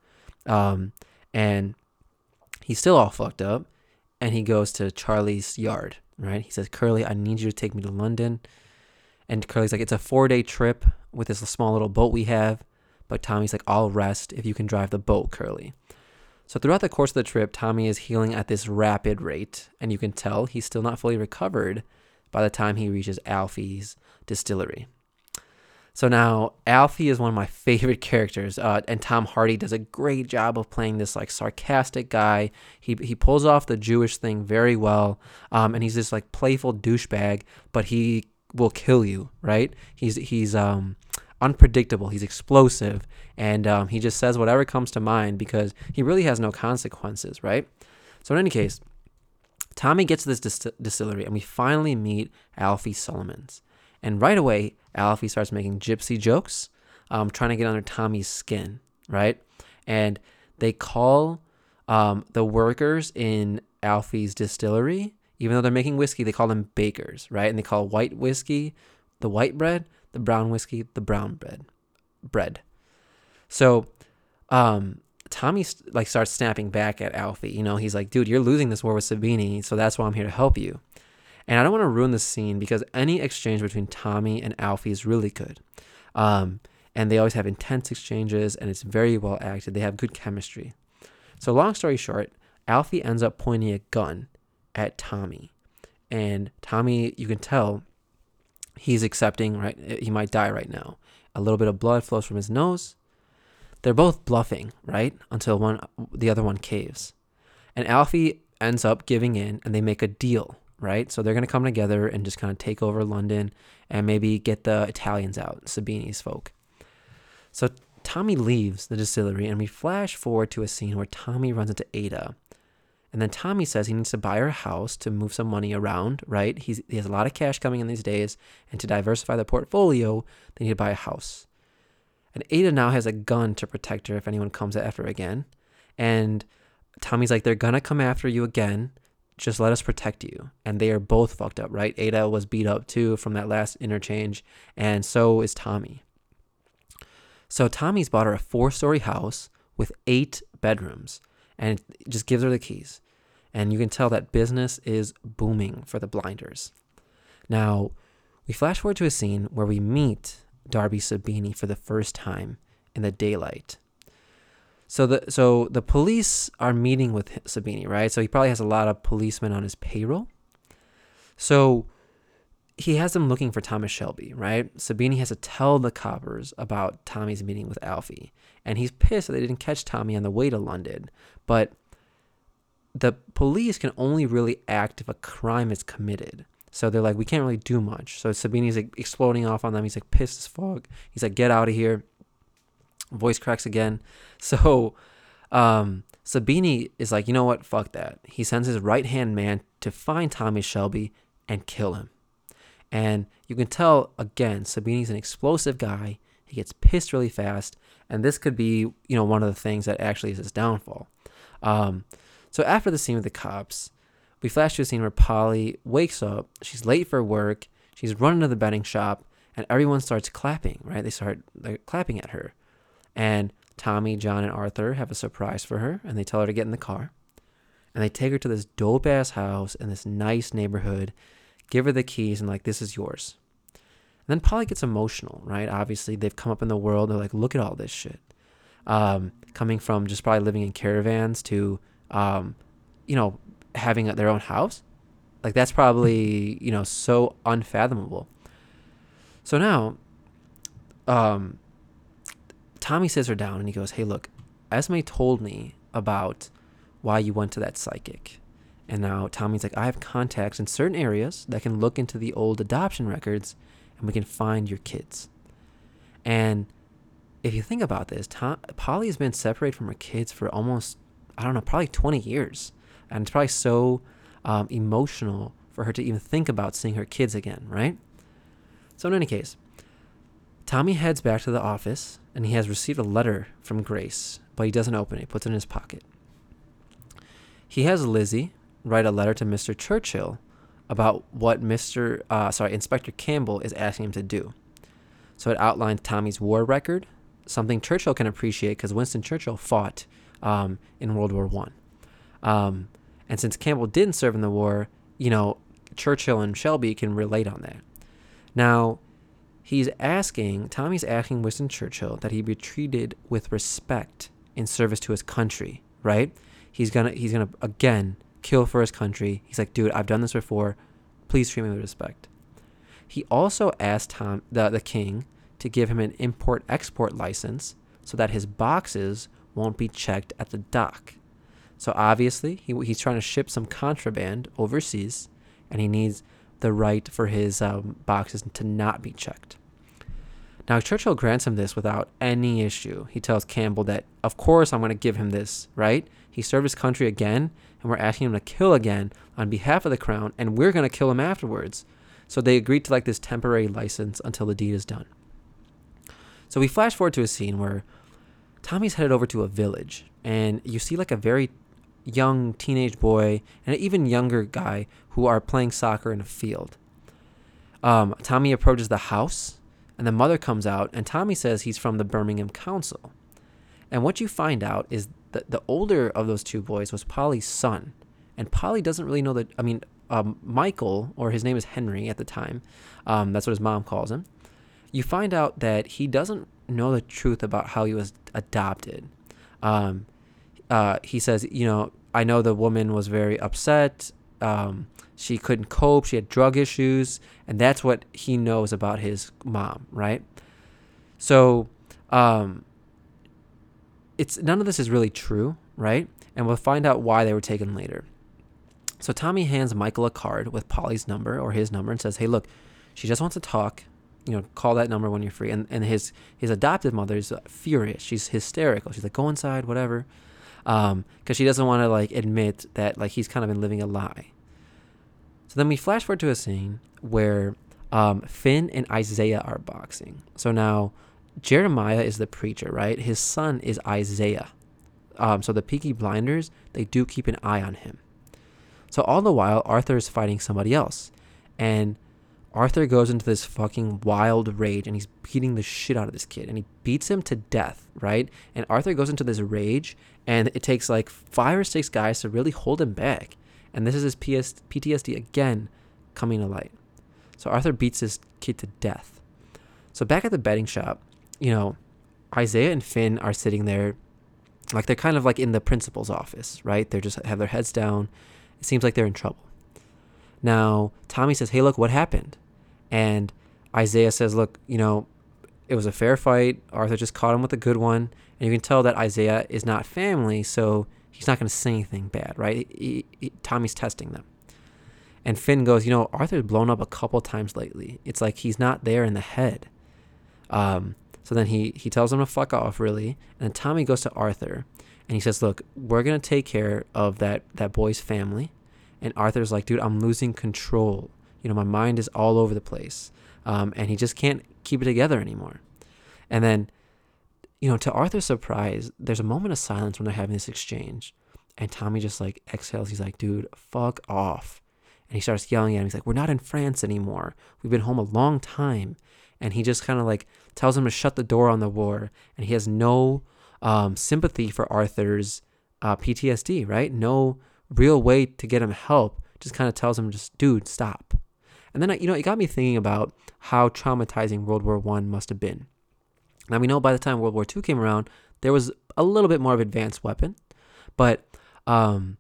Um, and he's still all fucked up. And he goes to Charlie's yard, right? He says, Curly, I need you to take me to London. And Curly's like, it's a four day trip with this small little boat we have. But Tommy's like, I'll rest if you can drive the boat, Curly. So throughout the course of the trip, Tommy is healing at this rapid rate, and you can tell he's still not fully recovered by the time he reaches Alfie's distillery. So now Alfie is one of my favorite characters, uh, and Tom Hardy does a great job of playing this like sarcastic guy. He he pulls off the Jewish thing very well, um, and he's this like playful douchebag, but he will kill you, right? He's he's um unpredictable. He's explosive, and um, he just says whatever comes to mind because he really has no consequences, right? So in any case, Tommy gets to this dis- distillery, and we finally meet Alfie Solomons. And right away, Alfie starts making gypsy jokes, um, trying to get under Tommy's skin, right? And they call um, the workers in Alfie's distillery, even though they're making whiskey, they call them bakers, right? And they call white whiskey the white bread, the brown whiskey the brown bread. Bread. So, um, Tommy like starts snapping back at Alfie. You know, he's like, "Dude, you're losing this war with Sabini, so that's why I'm here to help you." And I don't want to ruin the scene because any exchange between Tommy and Alfie is really good. Um, and they always have intense exchanges, and it's very well acted. They have good chemistry. So, long story short, Alfie ends up pointing a gun at Tommy. And Tommy, you can tell he's accepting, right? He might die right now. A little bit of blood flows from his nose. They're both bluffing, right? Until one the other one caves. And Alfie ends up giving in and they make a deal, right? So they're going to come together and just kind of take over London and maybe get the Italians out, Sabini's folk. So Tommy leaves the distillery and we flash forward to a scene where Tommy runs into Ada and then Tommy says he needs to buy her a house to move some money around, right? He's, he has a lot of cash coming in these days, and to diversify the portfolio, they need to buy a house. And Ada now has a gun to protect her if anyone comes after her again. And Tommy's like, they're gonna come after you again. Just let us protect you. And they are both fucked up, right? Ada was beat up too from that last interchange, and so is Tommy. So Tommy's bought her a four story house with eight bedrooms and just gives her the keys and you can tell that business is booming for the blinders. Now, we flash forward to a scene where we meet Darby Sabini for the first time in the daylight. So the so the police are meeting with Sabini, right? So he probably has a lot of policemen on his payroll. So he has them looking for Thomas Shelby, right? Sabini has to tell the coppers about Tommy's meeting with Alfie, and he's pissed that they didn't catch Tommy on the way to London. But the police can only really act if a crime is committed. So they're like, we can't really do much. So Sabini's like exploding off on them. He's like pissed as fuck. He's like, get out of here. Voice cracks again. [LAUGHS] So um, Sabini is like, you know what? Fuck that. He sends his right hand man to find Tommy Shelby and kill him. And you can tell again, Sabini's an explosive guy. He gets pissed really fast, and this could be, you know, one of the things that actually is his downfall. Um, so after the scene with the cops, we flash to a scene where Polly wakes up. She's late for work. She's running to the betting shop, and everyone starts clapping. Right? They start like, clapping at her, and Tommy, John, and Arthur have a surprise for her, and they tell her to get in the car, and they take her to this dope ass house in this nice neighborhood, give her the keys, and like this is yours. And then Polly gets emotional, right? Obviously, they've come up in the world. They're like, look at all this shit. Um, coming from just probably living in caravans to um, you know, having their own house. Like that's probably, you know, so unfathomable. So now, um, Tommy sits her down and he goes, Hey, look, Esme told me about why you went to that psychic. And now Tommy's like, I have contacts in certain areas that can look into the old adoption records and we can find your kids. And if you think about this, Tom, Polly has been separated from her kids for almost I don't know, probably 20 years. And it's probably so um, emotional for her to even think about seeing her kids again, right? So, in any case, Tommy heads back to the office and he has received a letter from Grace, but he doesn't open it, he puts it in his pocket. He has Lizzie write a letter to Mr. Churchill about what Mr. Uh, sorry, Inspector Campbell is asking him to do. So it outlines Tommy's war record, something Churchill can appreciate because Winston Churchill fought um, in World War One. Um, and since Campbell didn't serve in the war, you know, Churchill and Shelby can relate on that. Now, he's asking, Tommy's asking Winston Churchill that he be treated with respect in service to his country, right? He's gonna, he's gonna again kill for his country. He's like, dude, I've done this before. Please treat me with respect. He also asked Tom, the, the king, to give him an import export license so that his boxes won't be checked at the dock. So obviously, he, he's trying to ship some contraband overseas, and he needs the right for his um, boxes to not be checked. Now, Churchill grants him this without any issue. He tells Campbell that, of course, I'm going to give him this, right? He served his country again, and we're asking him to kill again on behalf of the crown, and we're going to kill him afterwards. So they agreed to like this temporary license until the deed is done. So we flash forward to a scene where Tommy's headed over to a village, and you see like a very young teenage boy and an even younger guy who are playing soccer in a field. Um, Tommy approaches the house, and the mother comes out, and Tommy says he's from the Birmingham Council. And what you find out is that the older of those two boys was Polly's son, and Polly doesn't really know that. I mean, um, Michael, or his name is Henry at the time, um, that's what his mom calls him. You find out that he doesn't know the truth about how he was adopted. Um, uh, he says, you know, I know the woman was very upset. Um, she couldn't cope. She had drug issues, and that's what he knows about his mom, right? So, um, it's none of this is really true, right? And we'll find out why they were taken later. So Tommy hands Michael a card with Polly's number or his number and says, "Hey, look, she just wants to talk. You know, call that number when you're free." And and his his adoptive mother is furious. She's hysterical. She's like, "Go inside, whatever," because um, she doesn't want to like admit that like he's kind of been living a lie. So then we flash forward to a scene where um, Finn and Isaiah are boxing. So now Jeremiah is the preacher, right? His son is Isaiah. Um, so the Peaky Blinders, they do keep an eye on him. So all the while, Arthur is fighting somebody else. And Arthur goes into this fucking wild rage and he's beating the shit out of this kid and he beats him to death, right? And Arthur goes into this rage and it takes like five or six guys to really hold him back. And this is his PS- PTSD again coming to light. So Arthur beats this kid to death. So back at the betting shop, you know, Isaiah and Finn are sitting there like they're kind of like in the principal's office, right? They're just have their heads down it seems like they're in trouble. Now, Tommy says, Hey, look, what happened? And Isaiah says, Look, you know, it was a fair fight. Arthur just caught him with a good one. And you can tell that Isaiah is not family, so he's not going to say anything bad, right? He, he, Tommy's testing them. And Finn goes, You know, Arthur's blown up a couple times lately. It's like he's not there in the head. Um, so then he, he tells him to fuck off, really. And then Tommy goes to Arthur and he says, "Look, we're gonna take care of that that boy's family." And Arthur's like, "Dude, I'm losing control. You know, my mind is all over the place, um, and he just can't keep it together anymore." And then, you know, to Arthur's surprise, there's a moment of silence when they're having this exchange, and Tommy just like exhales. He's like, "Dude, fuck off." And he starts yelling at him. He's like, We're not in France anymore. We've been home a long time. And he just kind of like tells him to shut the door on the war. And he has no um, sympathy for Arthur's uh, PTSD, right? No real way to get him help. Just kind of tells him, just dude, stop. And then you know, it got me thinking about how traumatizing World War One must have been. Now we know by the time World War II came around, there was a little bit more of advanced weapon, but um,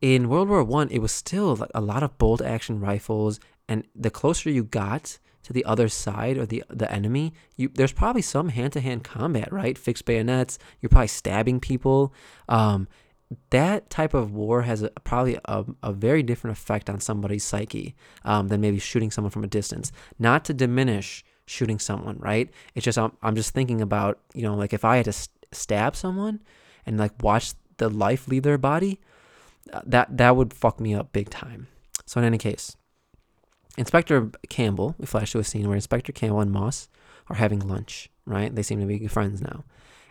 in World War One, it was still a lot of bolt action rifles, and the closer you got to the other side or the the enemy, you there's probably some hand to hand combat, right? Fixed bayonets. You're probably stabbing people. Um, that type of war has a, probably a, a very different effect on somebody's psyche um, than maybe shooting someone from a distance. Not to diminish shooting someone, right? It's just I'm, I'm just thinking about you know like if I had to st- stab someone and like watch the life leave their body, uh, that that would fuck me up big time. So in any case, Inspector Campbell, we flash to a scene where Inspector Campbell and Moss are having lunch, right? They seem to be friends now.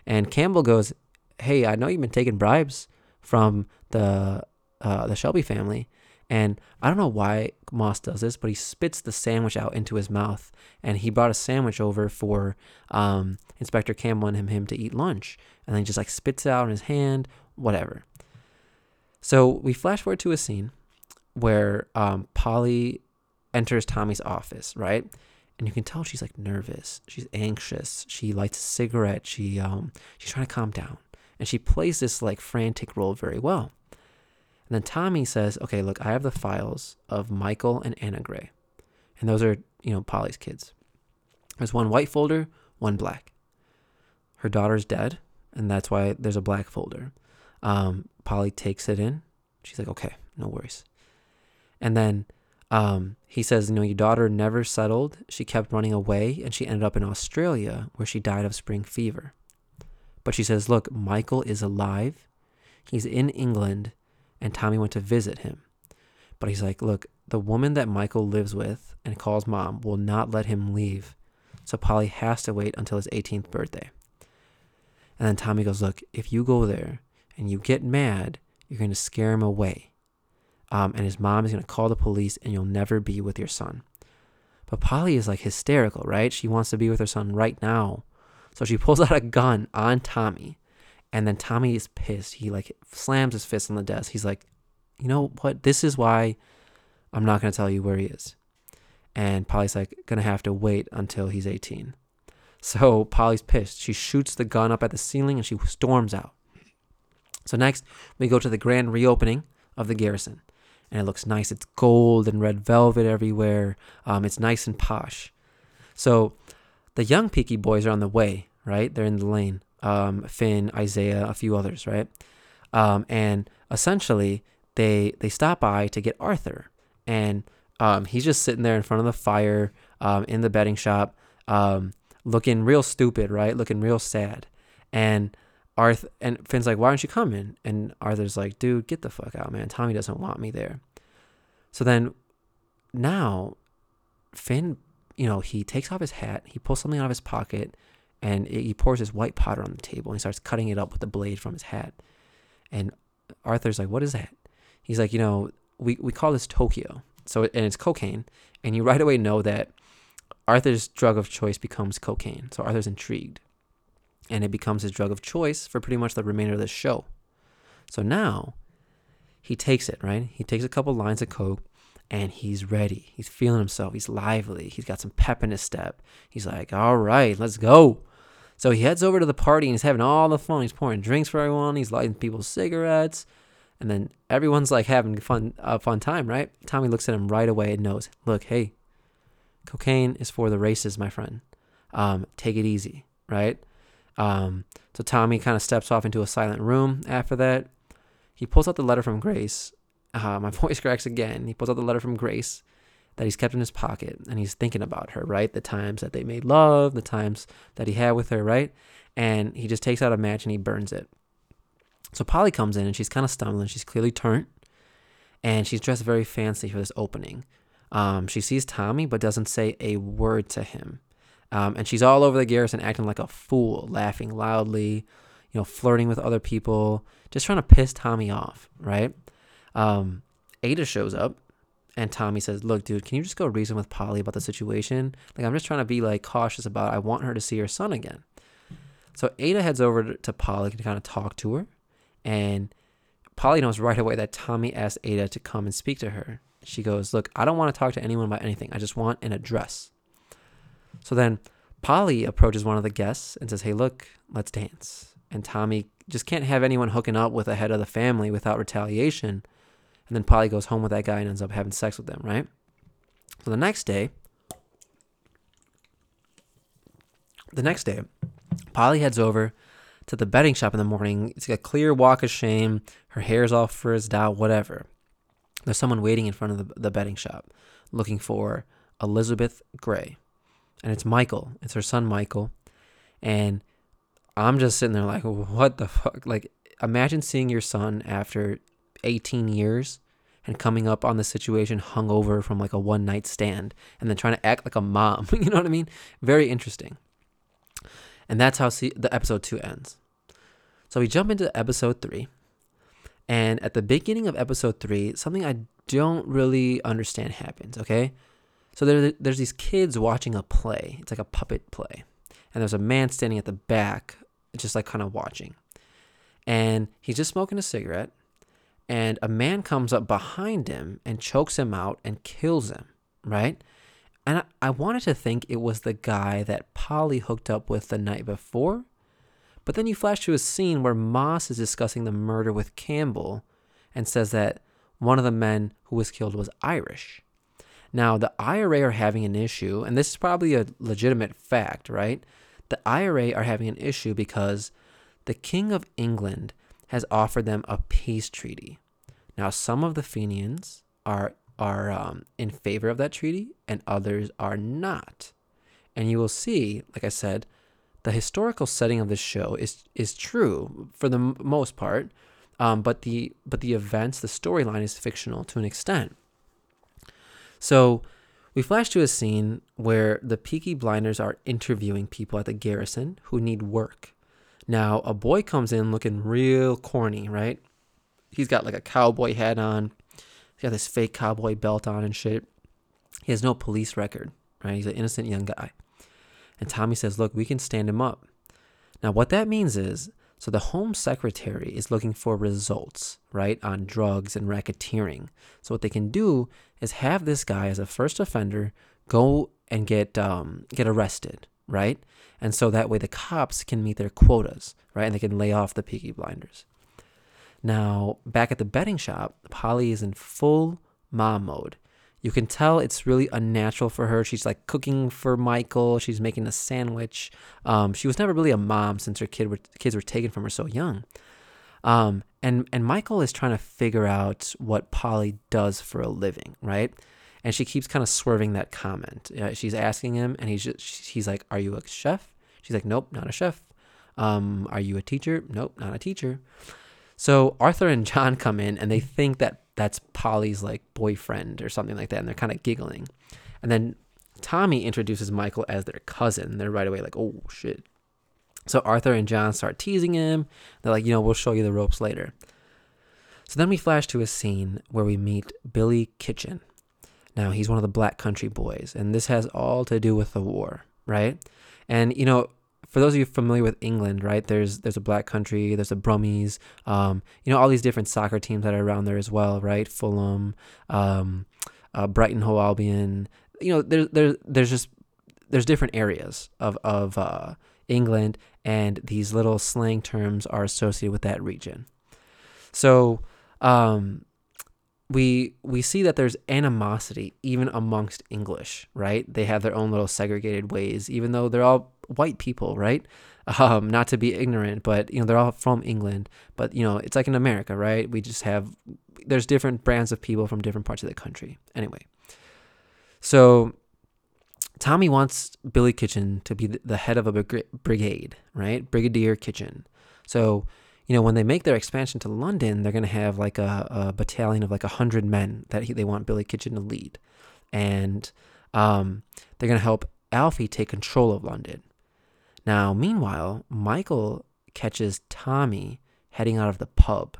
And Campbell goes, Hey, I know you've been taking bribes from the uh, the Shelby family. And I don't know why Moss does this, but he spits the sandwich out into his mouth. And he brought a sandwich over for um, Inspector Campbell and him, him to eat lunch. And then he just like spits it out in his hand, whatever. So we flash forward to a scene where um, Polly enters Tommy's office, right? And you can tell she's like nervous. She's anxious. She lights a cigarette. She um she's trying to calm down. And she plays this like frantic role very well. And then Tommy says, "Okay, look, I have the files of Michael and Anna Gray. And those are, you know, Polly's kids. There's one white folder, one black. Her daughter's dead, and that's why there's a black folder. Um, Polly takes it in. She's like, okay, no worries. And then Um, he says, you know, your daughter never settled. She kept running away and she ended up in Australia where she died of spring fever. But she says, look, Michael is alive. He's in England and Tommy went to visit him. But he's like, look, the woman that Michael lives with and calls mom will not let him leave. So Polly has to wait until his 18th birthday. And then Tommy goes, look, if you go there and you get mad, you're going to scare him away. Um, and his mom is going to call the police and you'll never be with your son. But Polly is like hysterical, right? She wants to be with her son right now. So she pulls out a gun on Tommy. And then Tommy is pissed. He like slams his fist on the desk. He's like, you know what? This is why I'm not going to tell you where he is. And Polly's like, going to have to wait until he's 18. So [LAUGHS] Polly's pissed. She shoots the gun up at the ceiling and she storms out. So next, we go to the grand reopening of the garrison. And it looks nice. It's gold and red velvet everywhere. Um, it's nice and posh. So the young Peaky boys are on the way, right? They're in the lane. Um, Finn, Isaiah, a few others, right? Um, and essentially, they they stop by to get Arthur, and um, he's just sitting there in front of the fire um, in the betting shop, um, looking real stupid, right? Looking real sad. And Arthur and Finn's like, "Why aren't you coming?" And Arthur's like, "Dude, get the fuck out, man. Tommy doesn't want me there." So then, now, Finn, you know, he takes off his hat, he pulls something out of his pocket, and he pours this white powder on the table, and he starts cutting it up with the blade from his hat. And Arthur's like, "What is that?" He's like, "You know, we we call this Tokyo." So and it's cocaine, and you right away know that Arthur's drug of choice becomes cocaine. So Arthur's intrigued. And it becomes his drug of choice for pretty much the remainder of the show. So now he takes it, right? He takes a couple lines of coke and he's ready. He's feeling himself. He's lively. He's got some pep in his step. He's like, all right, let's go. So he heads over to the party and he's having all the fun. He's pouring drinks for everyone. He's lighting people's cigarettes. And then everyone's like having fun, a fun time, right? Tommy looks at him right away and knows, look, hey, cocaine is for the races, my friend. Um, take it easy, right? Um, so Tommy kind of steps off into a silent room after that. He pulls out the letter from Grace. Uh, my [LAUGHS] voice cracks again. He pulls out the letter from Grace that he's kept in his pocket and he's thinking about her, right? The times that they made love, the times that he had with her, right? And he just takes out a match and he burns it. So Polly comes in and she's kind of stumbling. She's clearly turned and she's dressed very fancy for this opening. Um, she sees Tommy but doesn't say a word to him. Um, and she's all over the garrison acting like a fool, laughing loudly, you know, flirting with other people, just trying to piss Tommy off, right? Um, Ada shows up and Tommy says, Look, dude, can you just go reason with Polly about the situation? Like, I'm just trying to be like cautious about it. I want her to see her son again. So Ada heads over to Polly to kind of talk to her. And Polly knows right away that Tommy asked Ada to come and speak to her. She goes, Look, I don't want to talk to anyone about anything. I just want an address. So then Polly approaches one of the guests and says, Hey, look, let's dance. And Tommy just can't have anyone hooking up with a head of the family without retaliation. And then Polly goes home with that guy and ends up having sex with them, right? So the next day, the next day, Polly heads over to the betting shop in the morning. It's a clear walk of shame. Her hair's all frizzed out, whatever. There's someone waiting in front of the, the betting shop looking for Elizabeth Gray. And it's Michael. It's her son, Michael. And I'm just sitting there like, what the fuck? Like, imagine seeing your son after 18 years and coming up on the situation hungover from like a one night stand and then trying to act like a mom. [LAUGHS] you know what I mean? Very interesting. And that's how the episode two ends. So we jump into episode three. And at the beginning of episode three, something I don't really understand happens, okay? So there, there's these kids watching a play. It's like a puppet play. And there's a man standing at the back, just like kind of watching. And he's just smoking a cigarette. And a man comes up behind him and chokes him out and kills him, right? And I, I wanted to think it was the guy that Polly hooked up with the night before but then you flash to a scene where Moss is discussing the murder with Campbell and says that one of the men who was killed was Irish. Now, the IRA are having an issue, and this is probably a legitimate fact, right? The IRA are having an issue because the King of England has offered them a peace treaty. Now, some of the Fenians are are um, in favor of that treaty and others are not. And you will see, like I said, the historical setting of this show is is true for the m- most part, um, but the but the events, the storyline is fictional to an extent. So we flash to a scene where the Peaky Blinders are interviewing people at the garrison who need work. Now, a boy comes in looking real corny, right? He's got like a cowboy hat on, he's got this fake cowboy belt on and shit. He has no police record, right? He's an innocent young guy. And Tommy says, Look, we can stand him up. Now, what that means is so the Home Secretary is looking for results, right, on drugs and racketeering. So what they can do is have this guy as a first offender go and get um, get arrested, right? And so that way the cops can meet their quotas, right? And they can lay off the Peaky Blinders. Now, back at the betting shop, Polly is in full mom mode. You can tell it's really unnatural for her. She's like cooking for Michael. She's making a sandwich. Um, she was never really a mom since her kid were, kids were taken from her so young. Um, and and Michael is trying to figure out what Polly does for a living, right? And she keeps kind of swerving that comment. Uh, she's asking him, and he's just he's like, "Are you a chef?" She's like, "Nope, not a chef." Um, "Are you a teacher?" "Nope, not a teacher." So Arthur and John [LAUGHS] come in, and they think that that's Polly's like boyfriend or something like that, and they're kind of giggling. And then Tommy introduces Michael as their cousin. They're right away like, "Oh shit." So Arthur and John start teasing him. They're like, you know, we'll show you the ropes later. So then we flash to a scene where we meet Billy Kitchen. Now, he's one of the Black Country boys, and this has all to do with the war, right? And, you know, for those of you familiar with England, right, there's there's a Black Country, there's the Brummies, um, you know, all these different soccer teams that are around there as well, right? Fulham, um, uh, Brighton Hove Albion. You know, there's there's there's just there's different areas of of uh, England, and these little slang terms are associated with that region. So um, we we see that there's animosity even amongst English, right? They have their own little segregated ways, even though they're all white people, right? [LAUGHS] Um, not to be ignorant, but you know they're all from England. But you know it's like in America, right? We just have there's different brands of people from different parts of the country. Anyway, so Tommy wants Billy Kitchen to be the head of a brigade, right? Brigadier Kitchen. So, you know, when they make their expansion to London, they're going to have like a, a, battalion of like a hundred men that he, they want Billy Kitchen to lead, and um, they're going to help Alfie take control of London. Now, meanwhile, Michael catches Tommy heading out of the pub,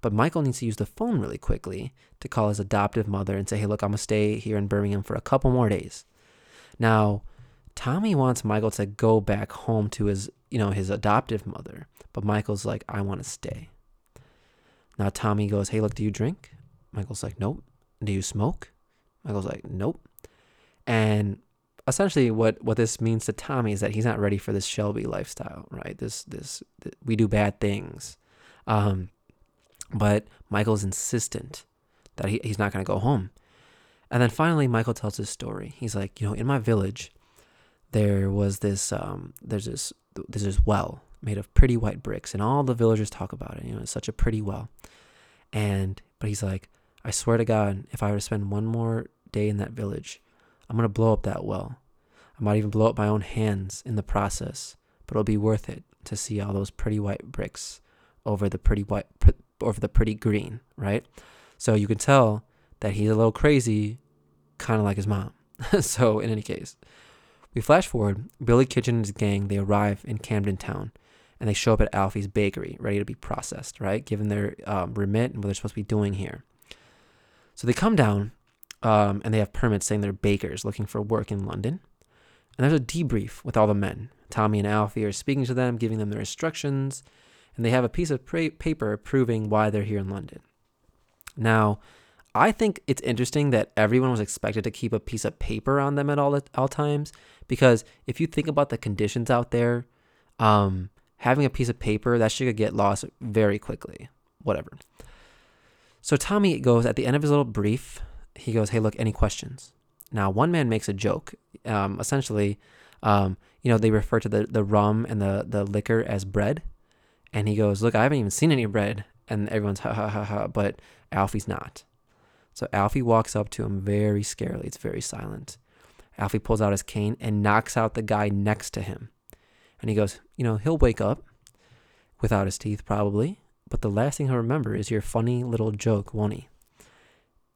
but Michael needs to use the phone really quickly to call his adoptive mother and say, "Hey, look, I'm gonna stay here in Birmingham for a couple more days." Now, Tommy wants Michael to go back home to his, you know, his adoptive mother, but Michael's like, I want to stay. Now Tommy goes, Hey, look, do you drink? Michael's like, Nope. Do you smoke? Michael's like, Nope. And essentially what what this means to Tommy is that he's not ready for this Shelby lifestyle, right? This this, this we do bad things. Um but Michael's insistent that he, he's not going to go home. And then finally, Michael tells his story. He's like, you know, in my village, there was this, um, there's this, there's this well made of pretty white bricks, and all the villagers talk about it. You know, it's such a pretty well. And but he's like, I swear to God, if I were to spend one more day in that village, I'm gonna blow up that well. I might even blow up my own hands in the process, but it'll be worth it to see all those pretty white bricks over the pretty white, over the pretty green, right? So you can tell that he's a little crazy, kind of like his mom. [LAUGHS] so, in any case, we flash forward. Billy Kitchen and his gang they arrive in Camden Town, and they show up at Alfie's bakery, ready to be processed. Right, given their um, remit and what they're supposed to be doing here. So they come down, um, and they have permits saying they're bakers looking for work in London. And there's a debrief with all the men. Tommy and Alfie are speaking to them, giving them their instructions, and they have a piece of pra- paper proving why they're here in London. Now, I think it's interesting that everyone was expected to keep a piece of paper on them at all all times because if you think about the conditions out there, um, having a piece of paper that should get lost very quickly. Whatever. So Tommy goes at the end of his little brief. He goes, "Hey, look, any questions?" Now, one man makes a joke. Um, essentially, um, you know, they refer to the the rum and the the liquor as bread, and he goes, "Look, I haven't even seen any bread." And everyone's ha ha ha ha, but Alfie's not. So Alfie walks up to him very scarily. It's very silent. Alfie pulls out his cane and knocks out the guy next to him. And he goes, You know, he'll wake up without his teeth probably, but the last thing he'll remember is your funny little joke, won't he?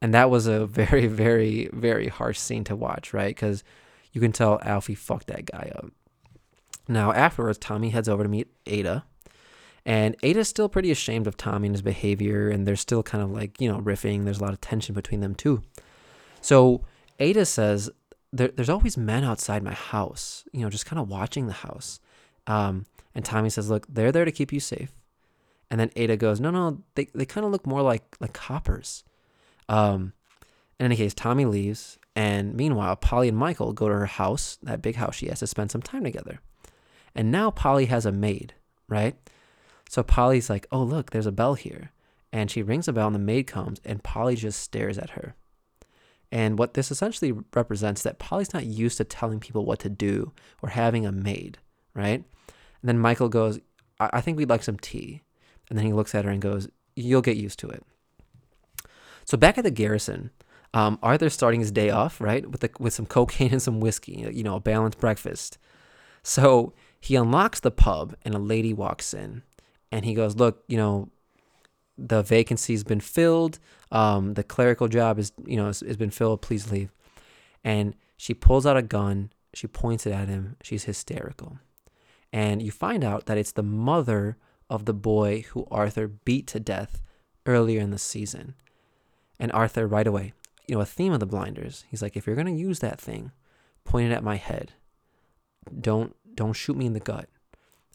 And that was a [LAUGHS] very, very, very harsh scene to watch, right? Because you can tell Alfie fucked that guy up. Now, afterwards, Tommy heads over to meet Ada. And Ada's still pretty ashamed of Tommy and his behavior, and they're still kind of like, you know, riffing. There's a lot of tension between them, too. So Ada says, there, There's always men outside my house, you know, just kind of watching the house. Um, and Tommy says, Look, they're there to keep you safe. And then Ada goes, No, no, they, they kind of look more like, like coppers. Um, in any case, Tommy leaves, and meanwhile, Polly and Michael go to her house, that big house she has, to spend some time together. And now Polly has a maid, right? So Polly's like, oh, look, there's a bell here. And she rings a bell, and the maid comes, and Polly just stares at her. And what this essentially represents that Polly's not used to telling people what to do or having a maid, right? And then Michael goes, I, I think we'd like some tea. And then he looks at her and goes, You'll get used to it. So back at the garrison, um, Arthur's starting his day off, right, with the, with some cocaine and some whiskey, you know, a balanced breakfast. So he unlocks the pub, and a lady walks in, and he goes, "Look, you know, the vacancy's been filled. Um, the clerical job is, you know, has, has been filled. Please leave." And she pulls out a gun. She points it at him. She's hysterical, and you find out that it's the mother of the boy who Arthur beat to death earlier in the season. And Arthur, right away, you know, a theme of the blinders. He's like, if you're gonna use that thing, point it at my head. Don't don't shoot me in the gut.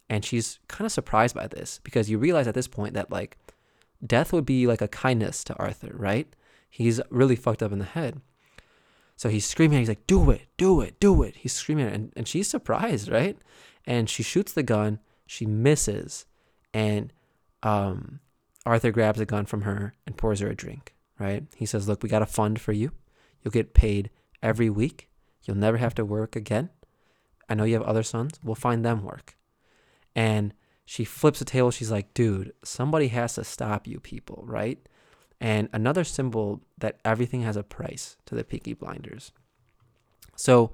And she's kind of surprised by this because you realize at this point that like death would be like a kindness to Arthur, right? He's really fucked up in the head. So he's screaming, he's like, do it, do it, do it. He's screaming, and, and she's surprised, right? And she shoots the gun, she misses, and um, Arthur grabs a gun from her and pours her a drink, right? He says, Look, we got a fund for you. You'll get paid every week. You'll never have to work again. I know you have other sons. We'll find them work. And she flips the table. She's like, dude, somebody has to stop you people, right? And another symbol that everything has a price to the Peaky Blinders. So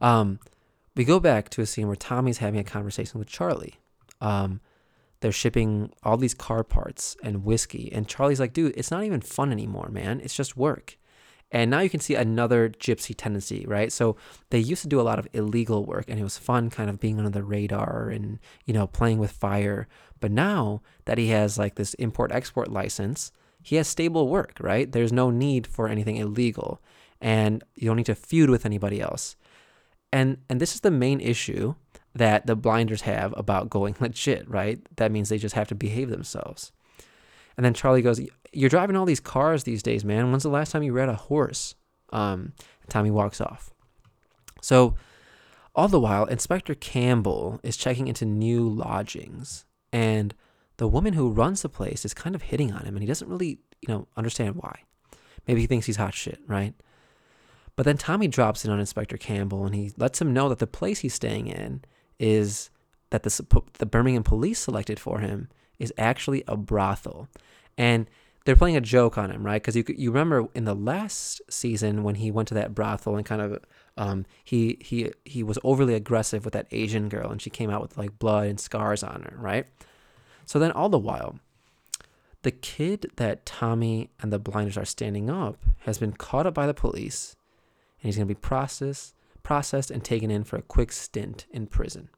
um, we go back to a scene where Tommy's having a conversation with Charlie. Um, they're shipping all these car parts and whiskey. And Charlie's like, dude, it's not even fun anymore, man. It's just work. And now you can see another gypsy tendency, right? So they used to do a lot of illegal work and it was fun kind of being under the radar and, you know, playing with fire. But now that he has like this import export license, he has stable work, right? There's no need for anything illegal and you don't need to feud with anybody else. And and this is the main issue that the blinders have about going [LAUGHS] legit, right? That means they just have to behave themselves. And then Charlie goes, You're driving all these cars these days, man. When's the last time you rode a horse? Um, Tommy walks off. So, all the while, Inspector Campbell is checking into new lodgings. And the woman who runs the place is kind of hitting on him, and he doesn't really, you know, understand why. Maybe he thinks he's hot shit, right? But then Tommy drops in on Inspector Campbell, and he lets him know that the place he's staying in is that the, the Birmingham police selected for him is actually a brothel. And they're playing a joke on him, right? Because you you remember in the last season when he went to that brothel and kind of um, he he he was overly aggressive with that Asian girl, and she came out with like blood and scars on her, right? So then all the while, the kid that Tommy and the blinders are standing up has been caught up by the police, and he's going to be processed processed and taken in for a quick stint in prison.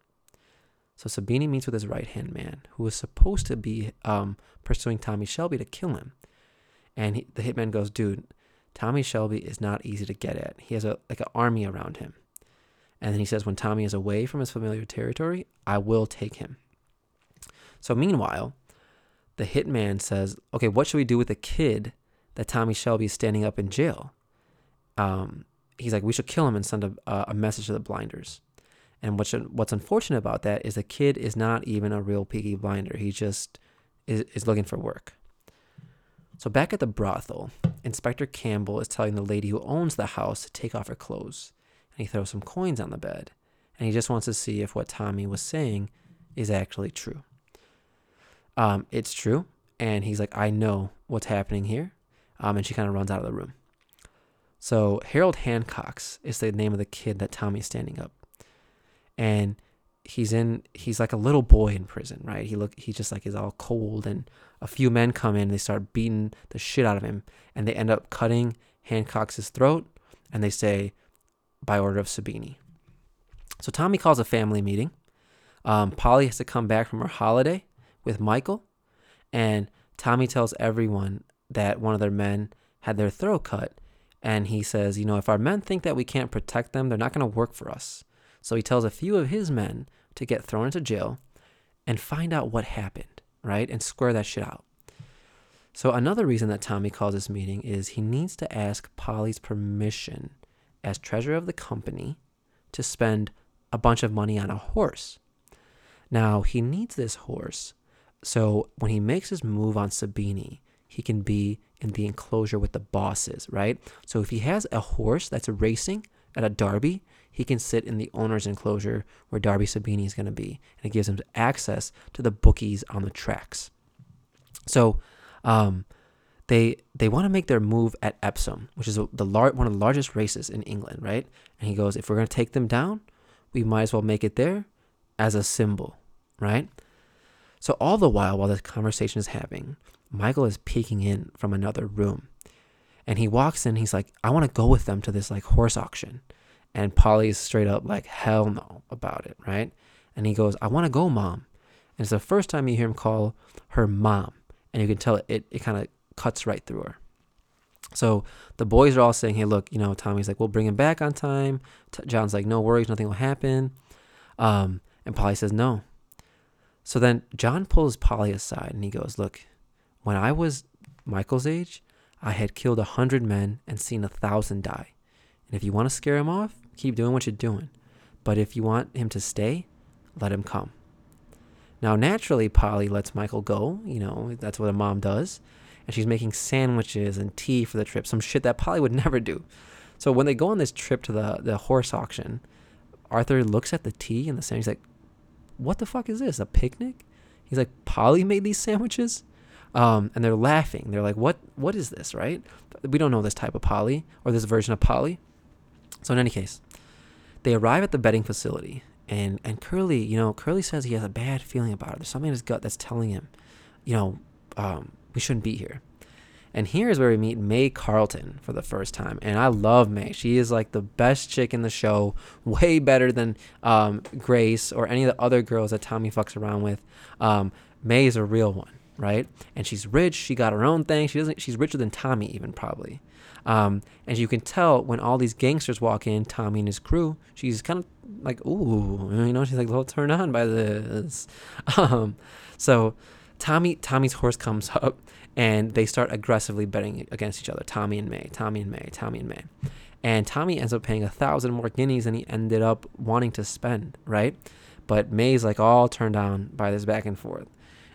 So Sabini meets with his right hand man, who is supposed to be um, pursuing Tommy Shelby to kill him. And he, the hitman goes, dude, Tommy Shelby is not easy to get at. He has a like an army around him. And then he says, when Tommy is away from his familiar territory, I will take him. So meanwhile, the hitman says, okay, what should we do with the kid that Tommy Shelby is standing up in jail? Um, he's like, we should kill him and send a, a message to the blinders. And what's what's unfortunate about that is the kid is not even a real Peaky Blinder. He just is, is looking for work. So back at the brothel, Inspector Campbell is telling the lady who owns the house to take off her clothes, and he throws some coins on the bed, and he just wants to see if what Tommy was saying is actually true. Um, it's true, and he's like, I know what's happening here. um, and she kind of runs out of the room. So Harold Hancock's is the name of the kid that Tommy's standing up, and he's in he's like a little boy in prison, right? He look he just like is all cold, and a few men come in, and they start beating the shit out of him, and they end up cutting Hancock's throat, and they say, by order of Sabini. So Tommy calls a family meeting. Um, Polly has to come back from her holiday with Michael, and Tommy tells everyone that one of their men had their throat cut. And he says, you know, if our men think that we can't protect them, they're not going to work for us. So he tells a few of his men to get thrown into jail and find out what happened, right? And square that shit out. So another reason that Tommy calls this meeting is he needs to ask Polly's permission as treasurer of the company to spend a bunch of money on a horse. Now, he needs this horse so when he makes his move on Sabini, he can be in the enclosure with the bosses, right? So if he has a horse that's racing at a derby, he can sit in the owner's enclosure where Darby Sabini is going to be, and it gives him access to the bookies on the tracks. So, um, they they want to make their move at Epsom, which is the lar- one of the largest races in England, right? And he goes, if we're going to take them down, we might as well make it there as a symbol, right? So all the while, while this conversation is happening, Michael is peeking in from another room, and he walks in. He's like, "I want to go with them to this like horse auction," and Polly's straight up like, "Hell no" about it, right? And he goes, "I want to go, mom." And it's the first time you hear him call her mom, and you can tell it it, it kind of cuts right through her. So the boys are all saying, "Hey, look, you know." Tommy's like, "We'll bring him back on time." T- John's like, "No worries, nothing will happen." Um, and Polly says, "No." So then John pulls Polly aside and he goes, "Look, when I was Michael's age, I had killed a hundred men and seen a thousand die. And if you want to scare him off, keep doing what you're doing. But if you want him to stay, let him come." Now, naturally, Polly lets Michael go. You know, that's what a mom does and she's making sandwiches and tea for the trip, some shit that Polly would [LAUGHS] never do. So when they go on this trip to the, the horse auction, Arthur looks at the tea and the sandwich. He's like, "What the fuck is this? A picnic?" He's like, "Polly made these sandwiches," um, and they're laughing. They're like, "What? What is this? Right? We don't know this type of Polly or this version of Polly." So in any case, they arrive at the betting facility, and and Curly, you know, Curly says he has a bad feeling about it. There's something in his gut that's telling him, you know, um, we shouldn't be here. And here is where we meet May Carleton for the first time. And I love May. She is like the best chick in the show, [LAUGHS] way better than um, Grace or any of the other girls that Tommy fucks around with. Um, May is a real one, right? And she's rich. She got her own thing. She doesn't. She's richer than Tommy even probably. Um, and you can tell when all these gangsters walk in, Tommy and his crew, she's kind of like, ooh, you know, she's like a little turned on by this. [LAUGHS] Um, so Tommy Tommy's horse comes [LAUGHS] up and they start aggressively betting against each other. Tommy and May, Tommy and May, Tommy and May. And Tommy ends up paying a thousand more guineas than he ended up wanting to spend, right? But May's like all turned on by this back and forth.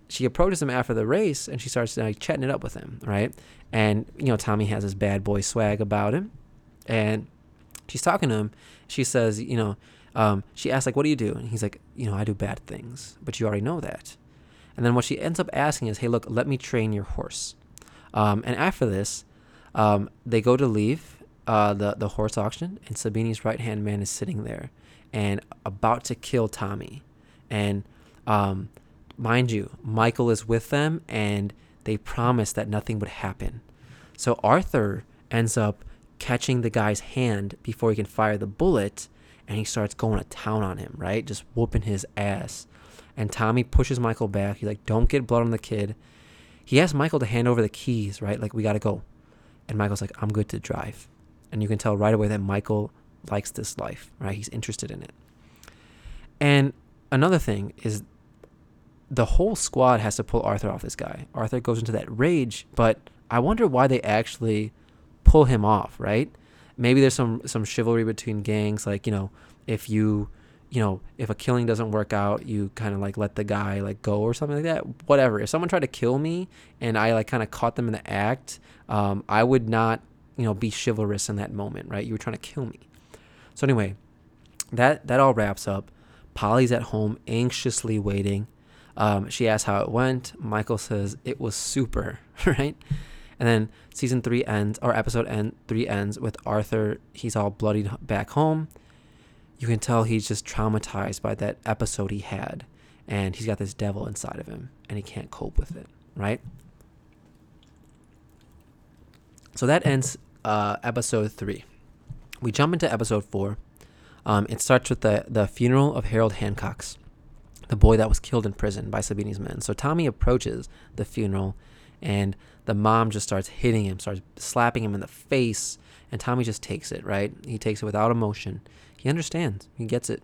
She approaches him after the race and she starts like chatting it up with him, right? And you know, Tommy has his bad boy swag about him. And she's talking to him. She says, you know, um, she asks like, "What do you do?" And he's like, "You know, I do bad things, but you already know that." And then what she ends up asking is, hey, look, let me train your horse. Um, and after this, um, they go to leave uh, the, the horse auction, and Sabini's right hand man is sitting there and about to kill Tommy. And um, mind you, Michael is with them, and they promise that nothing would happen. So Arthur ends up catching the guy's hand before he can fire the bullet, and he starts going to town on him, right? Just whooping his ass. And Tommy pushes Michael back. He's like, don't get blood on the kid. He asks Michael to hand over the keys, right? Like, we got to go. And Michael's like, I'm good to drive. And you can tell right away that Michael likes this life, right? He's interested in it. And another thing is the whole squad has to pull Arthur off this guy. Arthur goes into that rage, but I wonder why they actually pull him off, right? Maybe there's some some chivalry between gangs, like you know, if you you know, if a killing doesn't work out, you kind of like let the guy like go or something like that. Whatever. If someone tried to kill me and I like kind of caught them in the act, um, I would not, you know, be chivalrous in that moment, right? You were trying to kill me. So anyway, that that all wraps up. Polly's at home, anxiously waiting. Um, she asks how it went. Michael says it was super, [LAUGHS] right? And then season three ends, or episode end three ends with Arthur. He's all bloodied back home. You can tell he's just traumatized by that episode he had, and he's got this devil inside of him, and he can't cope with it. Right. So that ends uh, episode three. We jump into episode four. Um, it starts with the the funeral of Harold Hancock's, the boy that was killed in prison by Sabini's men. So Tommy approaches the funeral, and the mom just starts hitting him, starts slapping him in the face, and Tommy just takes it. Right? He takes it without emotion. He understands. He gets it.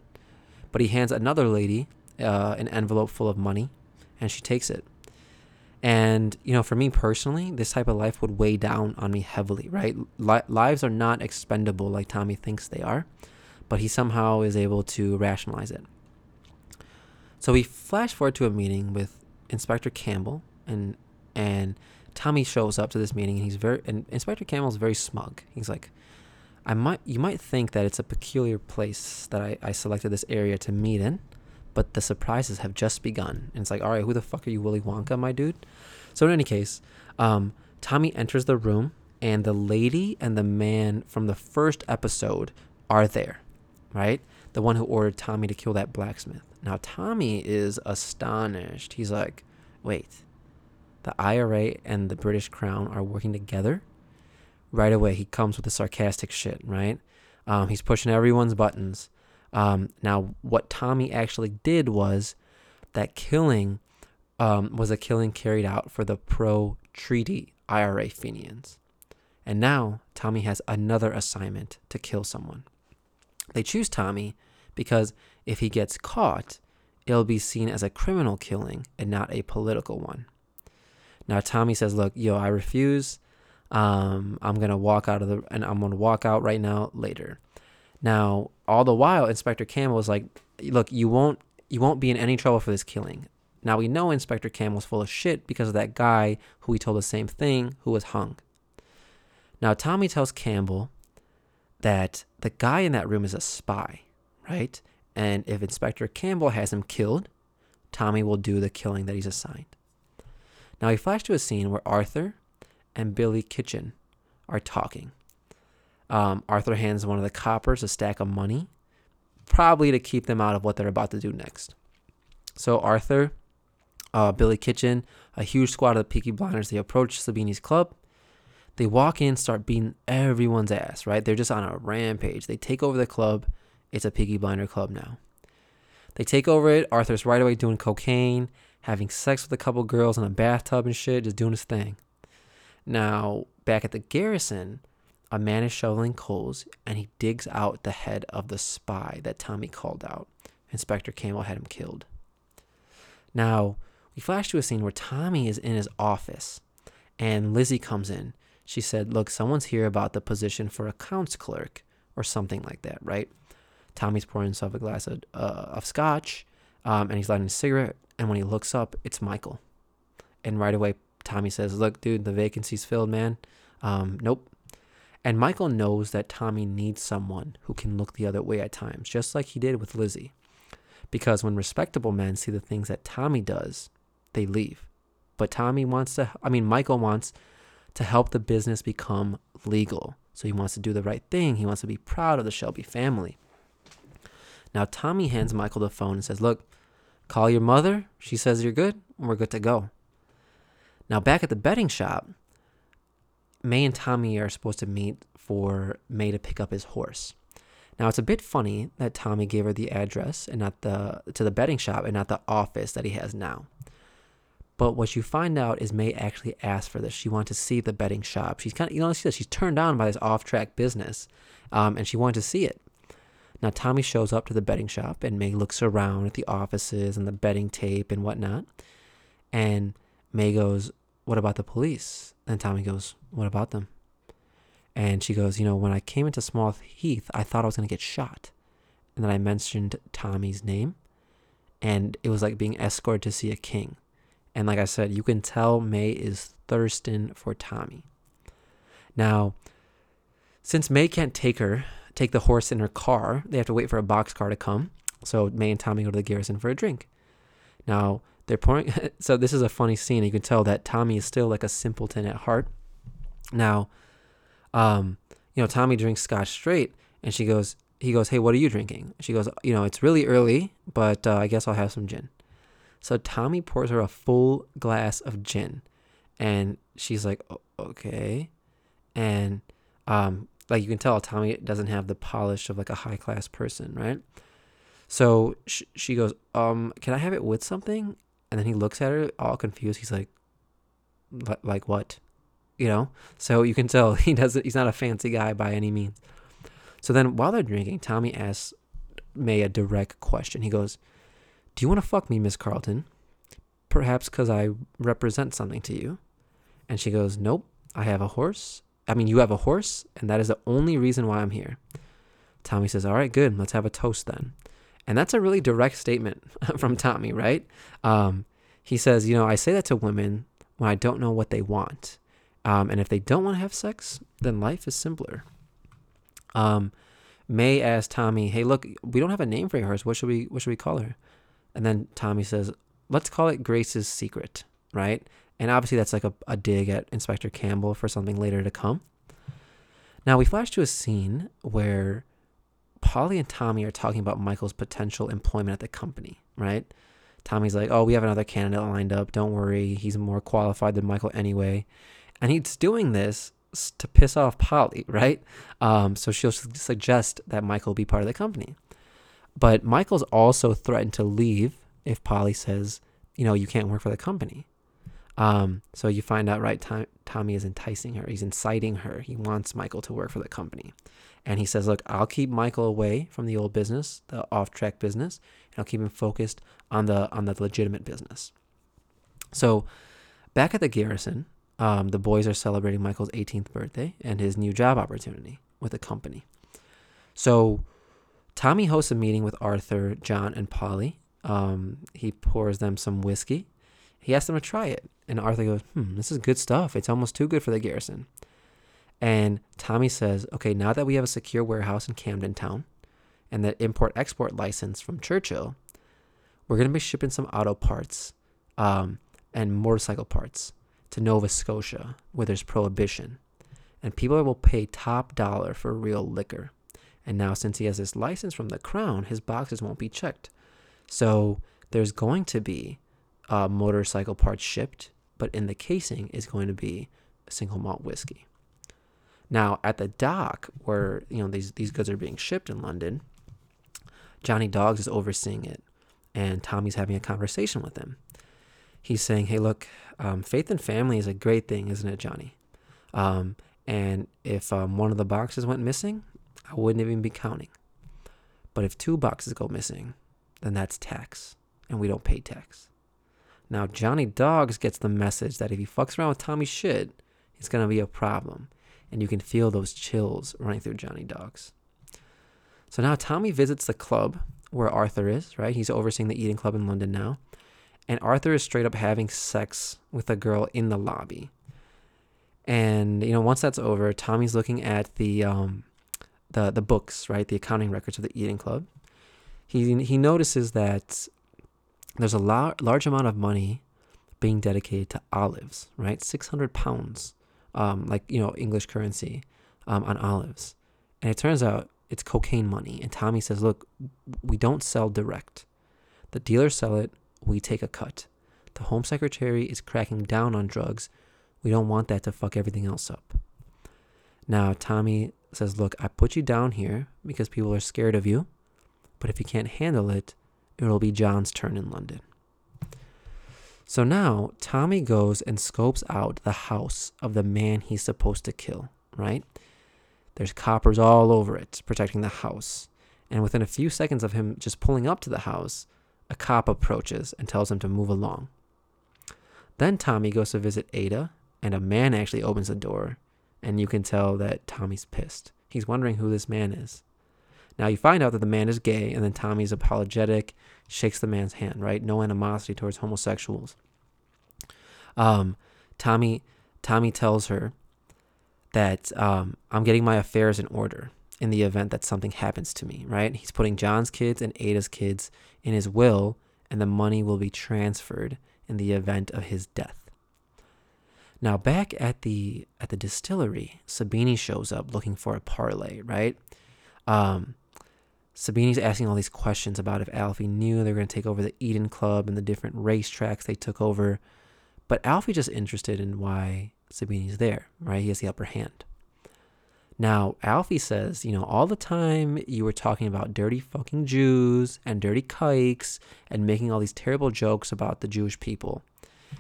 But he hands another lady uh, an envelope full of money, and she takes it. And, you know, for me personally, this type of life would weigh down on me heavily, right? Li- lives are not expendable like Tommy thinks they are, but he somehow is able to rationalize it. So we flash forward to a meeting with Inspector Campbell, and and Tommy shows up to this meeting, and he's very and Inspector Campbell's very smug. He's like, I might you might think that it's a peculiar place that I, I selected this area to meet in, but the surprises have just begun. And it's like, all right, who the fuck are you, Willy Wonka, my dude? So in any case, um, Tommy enters the room, and the lady and the man from the first episode are there, right? The one who ordered Tommy to kill that blacksmith. Now Tommy is astonished. He's like, wait, the IRA and the British Crown are working together? Right away, he comes with the sarcastic shit, right? Um, he's pushing everyone's buttons. Um, now, what Tommy actually did was that killing um, was a killing carried out for the pro treaty IRA Fenians. And now Tommy has another assignment to kill someone. They choose Tommy because if he gets caught, it'll be seen as a criminal killing and not a political one. Now Tommy says, "Look, yo, I refuse. Um, I'm gonna walk out of the, and I'm gonna walk out right now later." Now, all the while, Inspector Campbell is like, "Look, you won't you won't be in any trouble for this killing." Now we know Inspector Campbell's full of shit because of that guy who he told the same thing who was hung. Now Tommy tells Campbell that the guy in that room is a spy, right? And if Inspector Campbell has him killed, Tommy will do the killing that he's assigned. Now we flash to a scene where Arthur and Billy Kitchen are talking. Um, Arthur hands one of the coppers a stack of money, probably to keep them out of what they're about to do next. So Arthur, uh, Billy Kitchen, a huge squad of the Peaky Blinders, they approach Sabini's club. They walk in, start beating everyone's ass, right? They're just on a rampage. They take over the club. It's a Peaky Blinder club now. They take over it. Arthur's right away doing cocaine, having sex with a couple girls in a bathtub and shit, just doing his thing. Now, back at the garrison, a man is shoveling coals and he digs out the head of the spy that Tommy called out. Inspector Campbell had him killed. Now, we flash to a scene where Tommy is in his office and Lizzie comes in. She said, Look, someone's here about the position for accounts clerk or something like that, right? Tommy's pouring himself a glass of, uh, of scotch um, and he's lighting a cigarette. And when he looks up, it's Michael. And right away, Tommy says, Look, dude, the vacancy's filled, man. Um, nope, and Michael knows that Tommy needs someone who can look the other way at times, just like he did with Lizzie. Because when respectable men see the things that Tommy does, they leave. But Tommy wants to, I mean, Michael wants to help the business become legal. So he wants to do the right thing. He wants to be proud of the Shelby family. Now, Tommy hands Michael the phone and says, Look, call your mother. She says you're good. We're good to go. Now, back at the betting shop, May and Tommy are supposed to meet for May to pick up his horse. Now it's a bit funny that Tommy gave her the address and not the to the betting shop and not the office that he has now. But what you find out is May actually asked for this. She wanted to see the betting shop. She's kind of, you know, she's turned on by this off-track business, um, and she wanted to see it. Now Tommy shows up to the betting shop, and May looks around at the offices and the betting tape and whatnot. And May goes, "What about the police?" And Tommy goes, What about them? And she goes, You know, when I came into Small Heath, I thought I was going to get shot. And then I mentioned Tommy's name. And it was like being escorted to see a king. And like I said, you can tell May is thirsting for Tommy. Now, since May can't take her, take the horse in her car, they have to wait for a boxcar to come. So May and Tommy go to the garrison for a drink. Now, they're pouring. [LAUGHS] so this is a funny scene. You can tell that Tommy is still like a simpleton at heart. Now, um, you know, Tommy drinks scotch straight, and she goes, he goes, hey, what are you drinking? She goes, you know, it's really early, but uh, I guess I'll have some gin. So Tommy pours her a full glass of gin, and she's like, okay, and um, like you can tell, Tommy doesn't have the polish of like a high class person, right? So sh- she goes, um, can I have it with something? And then he looks at her all confused. He's like, like what? You know? So you can tell [LAUGHS] he doesn't, he's not a fancy guy by any means. So then while they're drinking, Tommy asks May a direct question. He goes, Do you want to fuck me, Miss Carleton? Perhaps because I represent something to you. And she goes, Nope, I have a horse. I mean, you have a horse, and that is the only reason why I'm here. Tommy says, All right, good. Let's have a toast then. And that's a really direct statement [LAUGHS] from Tommy, right? Um, he says, You know, I say that to women when I don't know what they want. Um, and if they don't want to have sex, then life is simpler. Um, May asks Tommy, "Hey, look, we don't have a name for your horse. What should we What should we call her?" And then Tommy says, "Let's call it Grace's Secret." Right? And obviously, that's like a, a dig at Inspector Campbell for something later to come. Now we flash to a scene where Polly and Tommy are talking about Michael's potential employment at the company. Right? Tommy's like, "Oh, we have another candidate lined up. Don't worry, he's more qualified than Michael anyway." And he's doing this to piss off Polly, right? Um, so she'll suggest that Michael be part of the company. But Michael's also threatened to leave if Polly says, you know, you can't work for the company. Um, so you find out, right? Tom, Tommy is enticing her. He's inciting her. He wants Michael to work for the company. And he says, look, I'll keep Michael away from the old business, the off-track business, and I'll keep him focused on the on the legitimate business. So back at the garrison, um, the boys are celebrating Michael's 18th birthday and his new job opportunity with the company. So Tommy hosts a meeting with Arthur, John, and Polly. Um, he pours them some whiskey. He asks them to try it. And Arthur goes, hmm, this is good stuff. It's almost too good for the garrison. And Tommy says, okay, now that we have a secure warehouse in Camden Town and that import export license from Churchill, we're going to be shipping some auto parts um, and motorcycle parts to Nova Scotia, where there's prohibition, and people will pay top dollar for real liquor. And now, since he has this license from the crown, his boxes won't be checked. So there's going to be motorcycle parts shipped, but in the casing is going to be single malt whiskey. Now, at the dock where you know these these goods are being shipped in London, Johnny Dogs is overseeing it, and Tommy's having a conversation with him he's saying, hey, look, um, faith and family is a great thing, isn't it, Johnny? Um, and if um, one of the boxes went missing, I wouldn't even be counting. But if two boxes go missing, then that's tax, and we don't pay tax. Now, Johnny Dogs gets the message that if he fucks around with Tommy's shit, it's going to be a problem. And you can feel those chills running through Johnny Dogs. So now Tommy visits the club where Arthur is, right? He's overseeing the Eden Club in London now and Arthur is straight up having sex with a girl in the lobby. And you know, once that's over, Tommy's looking at the um, the the books, right, the accounting records of the Eden Club. He he notices that there's a lar- large amount of money being dedicated to olives, right? Six hundred pounds, um, like you know, English currency, um, on olives, and it turns out it's cocaine money. And Tommy says, "Look, we don't sell direct. The dealers sell it we take a cut. The Home Secretary is cracking down on drugs. We don't want that to fuck everything else up. Now, Tommy says, Look, I put you down here because people are scared of you, but if you can't handle it, it'll be John's turn in London. So now, Tommy goes and scopes out the house of the man he's supposed to kill, right? There's coppers all over it, protecting the house. And within a few seconds of him just pulling up to the house, a cop approaches and tells him to move along. Then Tommy goes to visit Ada, and a man actually opens the door, and you can tell that Tommy's pissed. He's wondering who this man is. Now you find out that the man is gay, and then Tommy's apologetic, shakes the man's hand, right? No animosity towards homosexuals. Um, Tommy, Tommy tells her that um, I'm getting my affairs in order in the event that something happens to me, right? He's putting John's kids and Ada's kids in his will, and the money will be transferred in the event of his death. Now back at the at the distillery, Sabini shows up looking for a parlay, right? Um, Sabini's asking all these questions about if Alfie knew they were going to take over the Eden Club and the different racetracks they took over. But Alfie's just interested in why Sabini's there, right? He has the upper hand. Now, Alfie says, you know, all the time you were talking about dirty fucking Jews and dirty kikes and making all these terrible jokes about the Jewish people.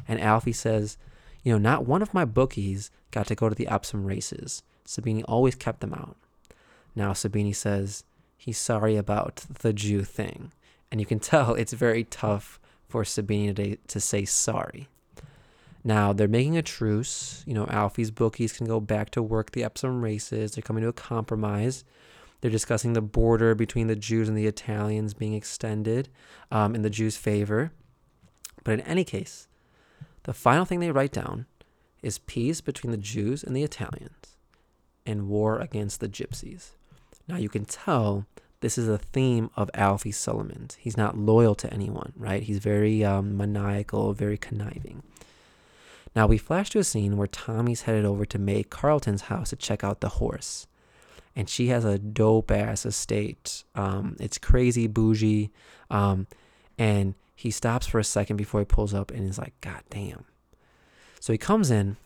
And Alfie says, you know, not one of my bookies got to go to the Epsom races. Sabini always kept them out. Now, Sabini says he's sorry about the Jew thing. And you can [LAUGHS] tell it's very tough for Sabini to, to say sorry. Now they're making a truce. You know, Alfie's bookies can go back to work the Epsom races. They're coming to a compromise. They're discussing the border between the Jews and the Italians being extended um, in the Jews' favor. But in any case, the final thing they write down is peace between the Jews and the Italians and war against the Gypsies. Now you can tell this is a theme of Alfie Solomons. He's not loyal to anyone, right? He's very um, maniacal, very conniving. Now we flash to a scene where Tommy's headed over to May Carleton's house to check out the horse. And she has a dope ass estate. Um, it's crazy bougie. Um, and he stops for a second before he pulls up and is like, God damn. So he comes in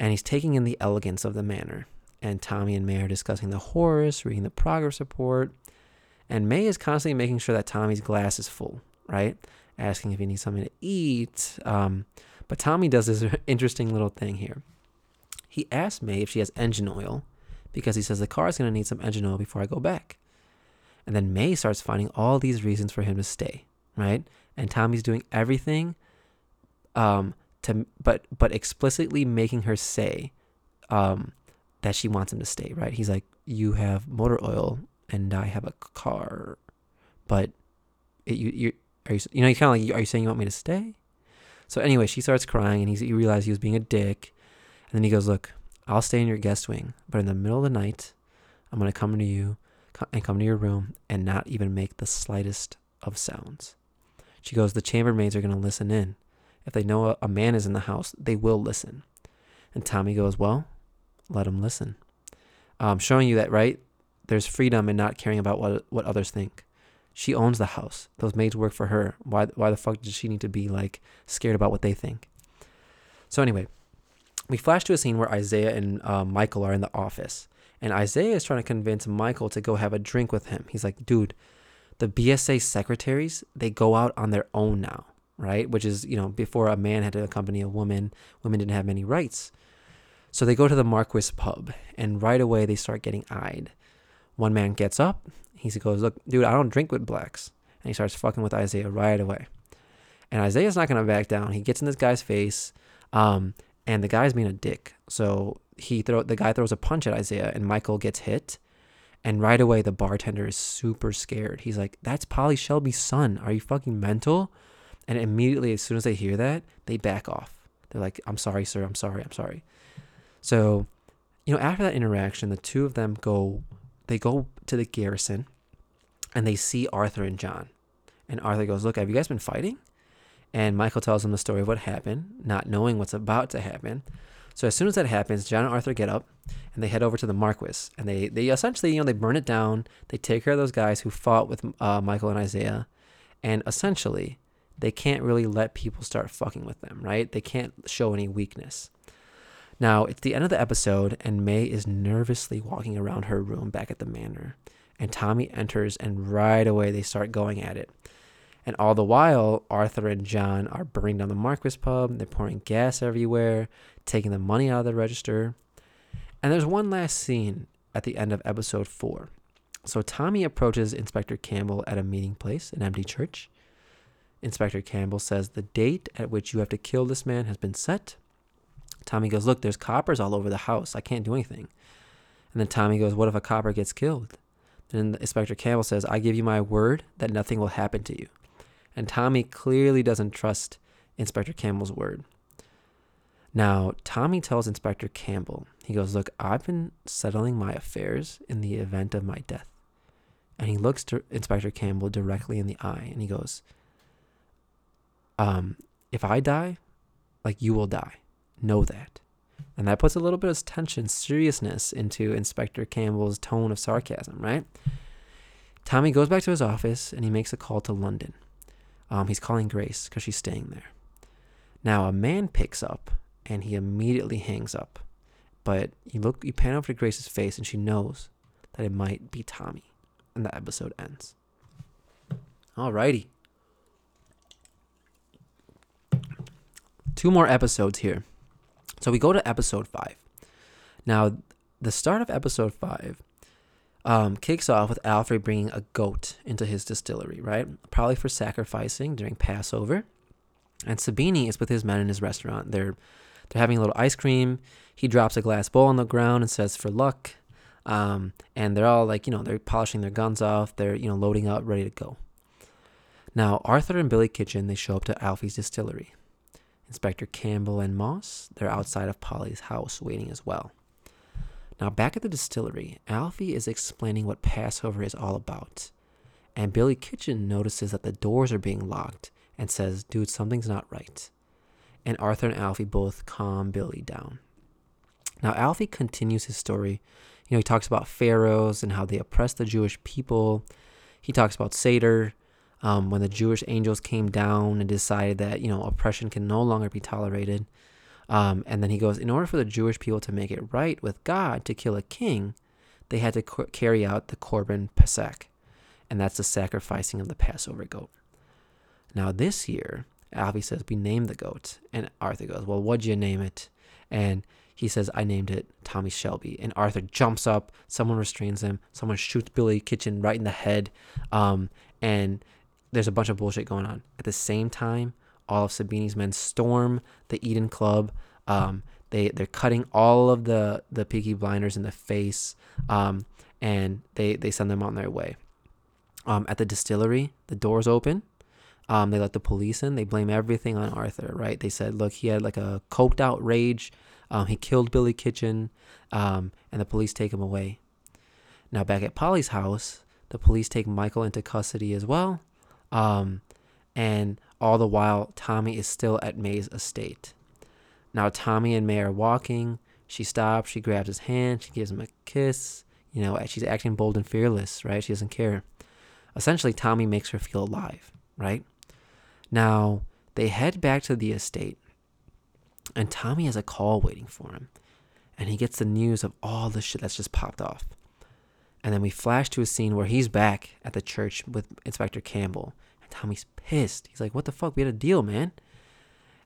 and he's taking in the elegance of the manor. And Tommy and May are discussing the horse, reading the progress report. And May is constantly making sure that Tommy's glass is full, right? Asking if he needs something to eat. Um, but Tommy does this [LAUGHS] interesting little thing here. He asks May if she has engine oil because he says the car is going to need some engine oil before I go back. And then May starts finding all these reasons for him to stay, right? And Tommy's doing everything um to but but explicitly making her say um that she wants him to stay, right? He's like, "You have motor oil and I have a car." But it, you you are you, you know you kind of like are you saying you want me to stay? So anyway, she starts crying, and he, he realizes he was being a dick. And then he goes, "Look, I'll stay in your guest wing, but in the middle of the night, I'm gonna come to you and come to your room and not even make the slightest of sounds." She goes, "The chambermaids are gonna listen in. If they know a, a man is in the house, they will listen." And Tommy goes, "Well, let them listen." Um, showing you that right, there's freedom in not caring about what what others think. She owns the house. Those maids work for her. Why why the fuck does she need to be like scared about what they think? So anyway, we flash to a scene where Isaiah and uh, Michael are in the office, and Isaiah is trying to convince Michael to go have a drink with him. He's like, dude, the BSA secretaries they go out on their own now, right? Which is you know before a man had to accompany a woman, women didn't have many rights. So they go to the Marquis pub, and right away they start getting eyed. One man gets up, he goes, Look, dude, I don't drink with blacks. And he starts fucking with Isaiah right away. And Isaiah's not to back down. He gets in this guy's face, um, and the guy's being a dick. So he throw the guy throws a punch at Isaiah, and Michael gets hit. And right away, the bartender is super scared. He's like, That's Polly Shelby's son. Are you fucking mental? And immediately, as soon as they hear that, they back off. They're like, I'm sorry, sir. I'm sorry. I'm sorry. So, you know, after that interaction, the two of them go, they go to the garrison and they see Arthur and John. And Arthur goes, Look, have you guys been fighting? And Michael tells him the story of what happened, not knowing what's about to happen. So as soon as that happens, John and Arthur get up and they head over to the Marquis. And they, they essentially, you know, they burn it down. They take care of those guys who fought with uh, Michael and Isaiah. And essentially, they can't really let people start fucking with them, right? They can't show any weakness. Now, it's the end of the episode, and May is nervously walking around her room back at the manor and Tommy enters, and right away they start going at it. And all the while, Arthur and John are burning down the Marquis pub. They're pouring gas everywhere, taking the money out of the register. And there's one last scene at the end of episode four. So Tommy approaches Inspector Campbell at a meeting place, an empty church. Inspector Campbell says the date at which you have to kill this man has been set. Tommy goes, Look, there's coppers all over the house. I can't do anything. And then Tommy goes, What if a copper gets killed? And Inspector Campbell says, I give you my word that nothing will happen to you. And Tommy clearly doesn't trust Inspector Campbell's word. Now, Tommy tells Inspector Campbell, he goes, Look, I've been settling my affairs in the event of my death. And he looks to Inspector Campbell directly in the eye and he goes, um, If I die, like you will die. know that. And that puts a little bit of tension, seriousness into Inspector Campbell's tone of sarcasm, right? Tommy goes back to his office and he makes a call to London. Um, he's calling Grace because she's staying there. Now, a man picks up and he immediately hangs up. But you look, you pan over to Grace's face and she knows that it might be Tommy. And the episode ends. Alrighty. Two more episodes here. So we go to episode five. Now, the start of episode five um, kicks off with Alfred bringing a goat into his distillery, right? Probably for sacrificing during Passover. And Sabini is with his men in his restaurant. They're they're having a little ice cream. He drops a glass bowl on the ground and says, "For luck." Um, and they're all like, you know, they're polishing their guns off. They're you know loading up, ready to go. Now Arthur and Billy Kitchen they show up to Alfie's distillery. Inspector Campbell and Moss, they're outside of Polly's house waiting as well. Now, back at the distillery, Alfie is explaining what Passover is all about. And Billy Kitchen notices that the doors are being locked and says, Dude, something's not right. And Arthur and Alfie both calm Billy down. Now, Alfie continues his story. You know, he talks about pharaohs and how they oppressed the Jewish people. He talks about Seder, um, when the Jewish angels came down and decided that you know oppression can no longer be tolerated. Um, and then he goes, in order for the Jewish people to make it right with God to kill a king, they had to carry out the Korban Pesach, and that's the sacrificing of the Passover goat. Now this year, Alfie says we named the goat, and Arthur goes, well, what'd you name it? And he says, I named it Tommy Shelby. And Arthur jumps up, someone restrains him, someone shoots Billy Kitchen right in the head. Um, and there's a bunch of bullshit going on. At the same time, all of Sabini's men storm the Eden Club. Um, they they're cutting all of the the Peaky Blinders in the face, um, and they they send them on their way. Um, at the distillery, the doors open. Um, they let the police in. They blame everything on Arthur, right? They said, look, he had like a coked out rage. Um, he killed Billy Kitchen, um, and the police take him away. Now back at Polly's house, the police take Michael into custody as well. Um, and all the while, Tommy is still at May's estate. Now, Tommy and May are walking. She stops, she grabs his hand, she gives him a kiss. You know, she's acting bold and fearless, right? She doesn't care. Essentially, Tommy makes her feel alive, right? Now, they head back to the estate, and Tommy has a call waiting for him. And he gets the news of all the shit that's just popped off. And then we flash to a scene where he's back at the church with Inspector Campbell. And Tommy's pissed. He's like, What the fuck? We had a deal, man.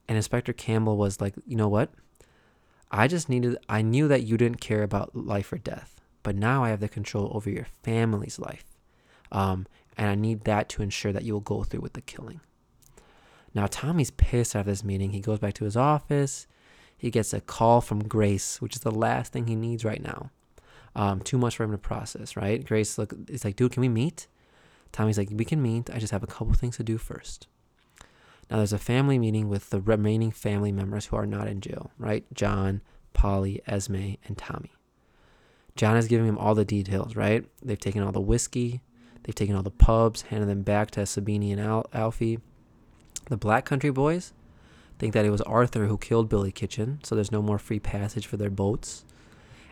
And Inspector Campbell was like, You know what? I just needed, I knew that you didn't care about life or death, but now I have the control over your family's life. Um, and I need that to ensure that you will go through with the killing. Now, Tommy's pissed out of this meeting. He goes back to his office. He gets a call from Grace, which is the last thing he needs right now. Um, too much for him to process, right? Grace look, it's like, dude, can we meet? Tommy's like, we can meet. I just have a couple things to do first. Now there's a family meeting with the remaining family members who are not in jail, right? John, Polly, Esme, and Tommy. John is giving him all the details, right? They've taken all the whiskey, they've taken all the pubs, handed them back to Sabini and Al- Alfie. The Black Country boys think that it was Arthur who killed Billy Kitchen, so there's no more free passage for their boats.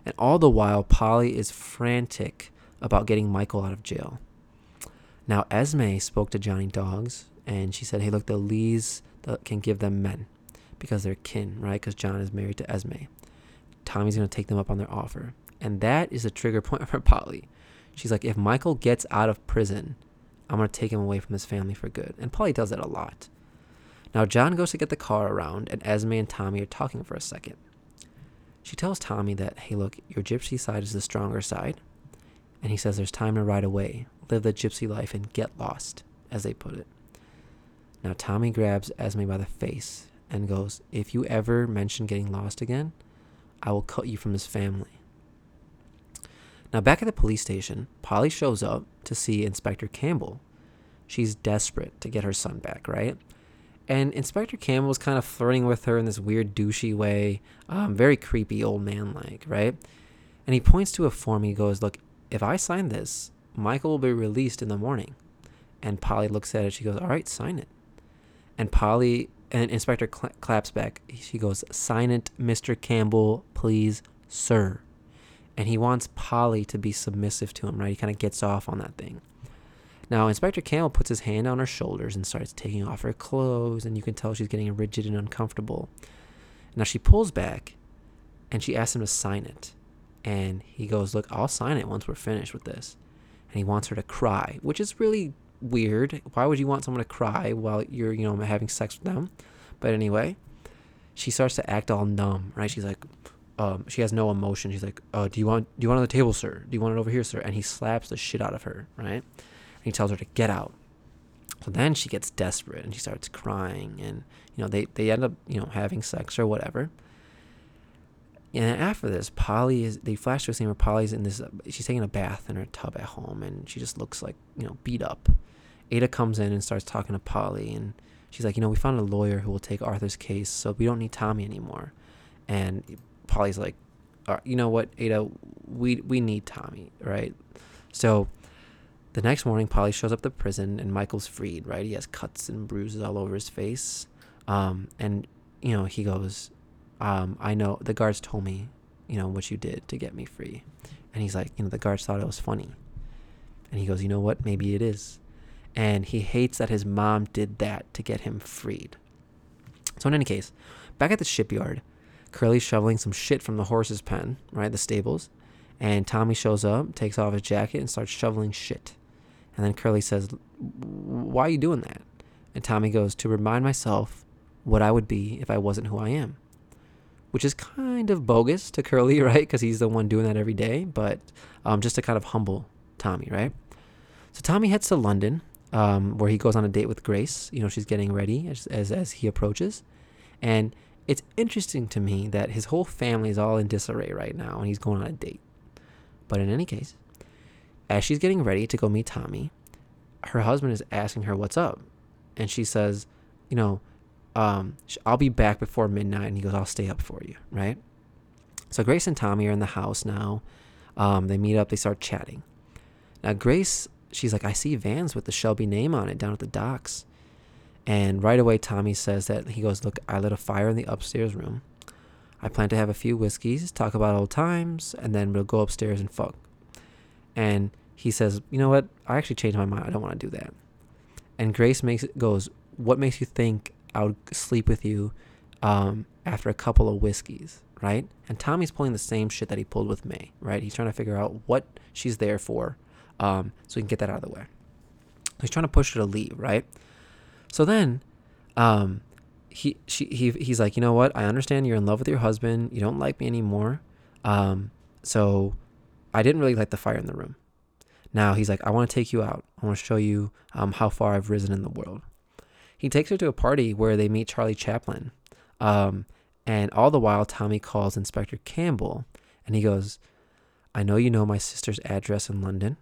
And all the while, Polly is frantic about getting Michael out of jail. Now, Esme spoke to Johnny Dogs and she said, Hey, look, the Lees can give them men because they're kin, right? Because John is married to Esme. Tommy's going to take them up on their offer. And that is a trigger point [LAUGHS] for Polly. She's like, If Michael gets out of prison, I'm going to take him away from his family for good. And Polly does that a lot. Now, John goes to get the car around, and Esme and Tommy are talking for a second. She tells Tommy that, hey, look, your gypsy side is the stronger side. And he says there's time to ride away, live the gypsy life, and get lost, as they put it. Now, Tommy grabs Esme by the face and goes, If you ever mention getting lost again, I will cut you from his family. Now, back at the police station, Polly shows up to see Inspector Campbell. She's desperate to get her son back, right? And Inspector Campbell was kind of flirting with her in this weird douchey way, um, very creepy old man like, right? And he points to a form. He goes, "Look, if I sign this, Michael will be released in the morning." And Polly looks at it. She goes, "All right, sign it." And Polly and Inspector cl- claps back. She goes, "Sign it, Mr. Campbell, please, sir." And he wants Polly to be submissive to him, right? He kind of gets off on that thing. Now, Inspector Campbell puts his hand on her shoulders and starts taking off her clothes, and you can tell she's getting rigid and uncomfortable. Now she pulls back, and she asks him to sign it. And he goes, Look, I'll sign it once we're finished with this. And he wants her to cry, which is really weird. Why would you want someone to cry while you're, you know, having sex with them? But anyway, she starts to act all numb, right? She's like, um, she has no emotion. She's like, "Oh, do you want do you want it on the table, sir? Do you want it over here, sir?" And he slaps the shit out of her, right? And he tells her to get out. So then she gets desperate and she starts crying, and you know they they end up you know having sex or whatever. And after this, Polly is they flash to a scene where Polly's in this she's taking a bath in her tub at home, and she just looks like you know beat up. Ada comes in and starts talking to Polly, and she's like, you know, we found a lawyer who will take Arthur's case, so we don't need Tommy anymore. And Polly's like, you know what, Ada, we we need Tommy, right? So the next morning, Polly shows up to prison, and Michael's freed, right? He has cuts and bruises all over his face, um, and you know he goes, um, I know the guards told me, you know what you did to get me free, and he's like, you know the guards thought it was funny, and he goes, you know what, maybe it is, and he hates that his mom did that to get him freed. So in any case, back at the shipyard, Curly's shoveling some shit from the horse's pen, right, the stables, and Tommy shows up, takes off his jacket, and starts shoveling shit. And then Curly says, "Why are you doing that?" And Tommy goes, "To remind myself what I would be if I wasn't who I am." Which is kind of bogus to Curly, [LAUGHS] right? Because he's the one doing that every day, but um, just to kind of humble Tommy, right? So Tommy heads to London, um, where he goes on a date with Grace. You know, she's getting ready as, as, as he approaches. And it's interesting to me that his whole family is all in disarray right now and he's going on a date. But in any case, as she's getting ready to go meet Tommy, her husband is asking her what's up. And she says, you know, um, I'll be back before midnight. And he goes, I'll stay up for you, right? So Grace and Tommy are in the house now. Um, they meet up, they start chatting. Now, Grace she's like, I see vans with the Shelby name on it down at the docks. And right away, Tommy says that he goes, Look, I lit a fire in the upstairs room. I plan to have a few whiskeys, talk about old times, and then we'll go upstairs and fuck. And he says, You know what? I actually changed my mind. I don't want to do that. And Grace makes goes, What makes you think I would sleep with you um, after a couple of whiskeys? Right? And Tommy's pulling the same shit that he pulled with May, right? He's trying to figure out what she's there for um, so he can get that out of the way. He's trying to push her to leave, right? So then, um, he she he he's like, you know what? I understand you're in love with your husband. You don't like me anymore. Um, so I didn't really light the fire in the room. Now he's like, I want to take you out. I want to show you um, how far I've risen in the world. He takes her to a party where they meet Charlie Chaplin. Um, and all the while, Tommy calls Inspector Campbell and he goes, I know you know my sister's address in London.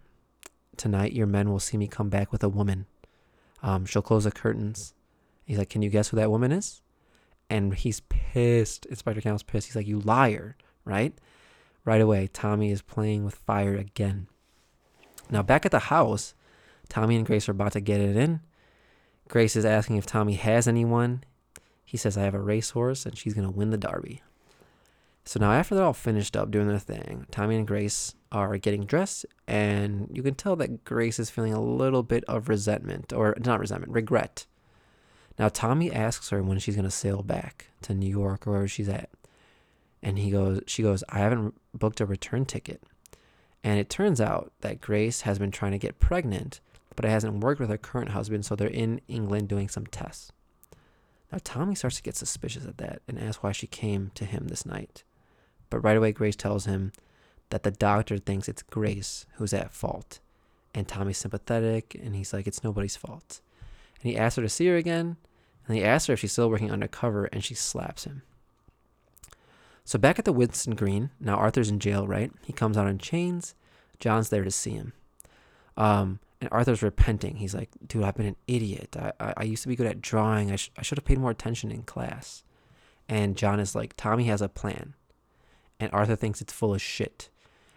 Tonight, your men will see me come back with a woman. Um, she'll close the curtains. He's like, Can you guess who that woman is? And he's pissed. Inspector Campbell's pissed. He's like, You liar, right? Right away, Tommy is playing with fire again. Now, back at the house, Tommy and Grace are about to get it in. Grace is asking if Tommy has anyone. He says, I have a racehorse and she's going to win the Derby. So now, after they're all finished up doing their thing, Tommy and Grace are getting dressed, and you can tell that Grace is feeling a little bit of resentment, or not resentment, regret. Now, Tommy asks her when she's going to sail back to New York or wherever she's at. And he goes, she goes, I haven't booked a return ticket. And it turns out that Grace has been trying to get pregnant, but it hasn't worked with her current husband, so they're in England doing some tests. Now, Tommy starts to get suspicious at that and asks why she came to him this night. But right away, Grace tells him that the doctor thinks it's Grace who's at fault. And Tommy's sympathetic and he's like, it's nobody's fault. And he asks her to see her again. And he asks her if she's still working undercover and she slaps him. So back at the Winson Green, now Arthur's in jail, right? He comes out in chains. John's there to see him. Um, and Arthur's repenting. He's like, dude, I've been an idiot. I, I, I used to be good at drawing. I, sh- I should have paid more attention in class. And John is like, Tommy has a plan and Arthur thinks it's full of shit.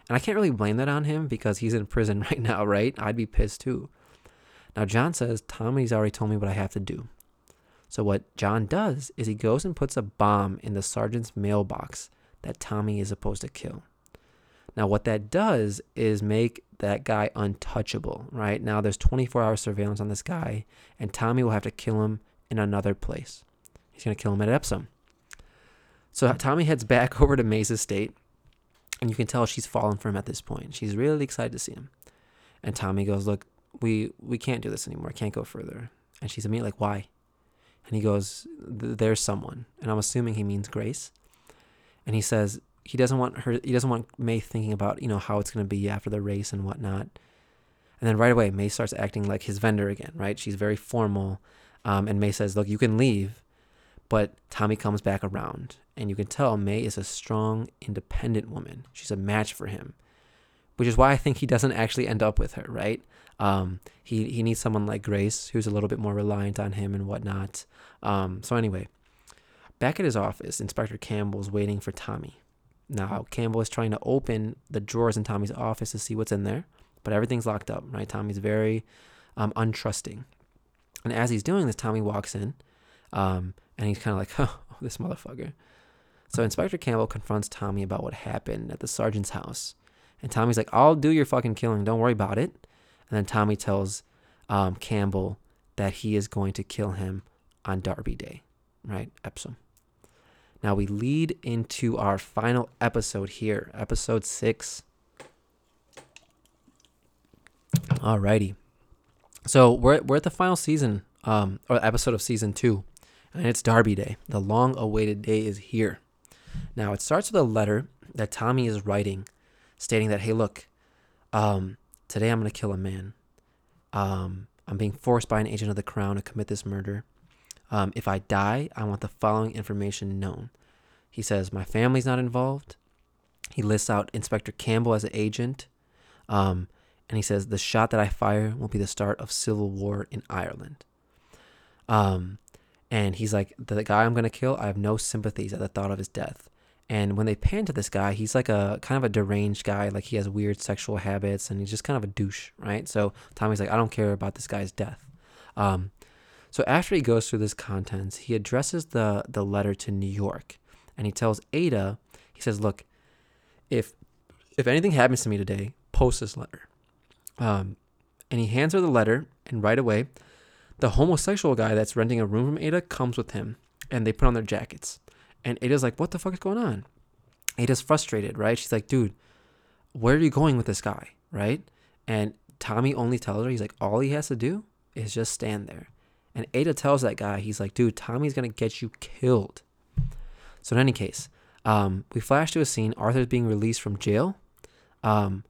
And I can't really blame that on him because he's in prison [LAUGHS] right now, right? I'd be pissed too. Now, John says, Tommy's already told me what I have to do. So what John does is he goes and puts a bomb in the sergeant's mailbox that Tommy is supposed to kill. Now, what that does is make that guy untouchable, right? Now, there's 24 hour surveillance on this guy, and Tommy will have to kill him in another place. He's going to kill him at Epsom. So uh, Tommy heads back [LAUGHS] over to May's estate, and you can tell she's fallen for him at this point. She's really excited to see him. And Tommy goes, Look, we, we can't do this anymore. Can't go further. And she's immediately like, Why? And he goes, There's someone. And I'm assuming he means Grace. And he says, he doesn't want her he doesn't want May thinking about, you know, how it's gonna be after the race and whatnot. And then right away May starts acting like his vendor again, right? She's very formal. Um, and May says, Look, you can leave. But Tommy comes back around, and you can tell May is a strong, independent woman. She's a match for him, which is why I think he doesn't actually end up with her, right? Um, he, he needs someone like Grace, who's a little bit more reliant on him and whatnot. Um, so, anyway, back at his office, Inspector Campbell is waiting for Tommy. Now, Campbell is trying to open the drawers in Tommy's office to see what's in there, but everything's locked up, right? Tommy's very um, untrusting. And as he's doing this, Tommy walks in, um, and he's kind of like, [LAUGHS] oh, this motherfucker. So Inspector Campbell confronts Tommy about what happened at the sergeant's house. And Tommy's like, I'll do your fucking killing. Don't worry about it. And then Tommy tells um, Campbell that he is going to kill him on Derby Day, right? Epsom. Now we lead into our final episode here, episode six. Alrighty. So we're we're at the final season, um, or episode of season two, and it's Derby Day. The long-awaited day is here. Now it starts with a letter that Tommy is writing, stating that, "Hey, look, um, today I'm gonna kill a man. Um, I'm being forced by an agent of the crown to commit this murder. Um, if I die, I want the following information known. He says, My family's not involved. He lists out Inspector Campbell as an agent. Um, and he says, The shot that I fire will be the start of civil war in Ireland. Um, and he's like, The guy I'm going to kill, I have no sympathies at the thought of his death. And when they pan to this guy, he's like a kind of a deranged guy. Like he has weird sexual habits and he's just kind of a douche, right? So Tommy's like, I don't care about this guy's death. Um, so after he goes through this contents, he addresses the the letter to New York, and he tells Ada, he says, "Look, if if anything happens to me today, post this letter." Um, and he hands her the letter, and right away, the homosexual guy that's renting a room from Ada comes with him, and they put on their jackets. And Ada's like, "What the fuck is going on?" Ada's frustrated, right? She's like, "Dude, where are you going with this guy?" Right? And Tommy only tells her, he's like, all he has to do is just stand there. And Ada tells that guy, he's like, dude, Tommy's gonna get you killed. So in any case, um, we flash to a scene. Arthur's being released from jail. Um,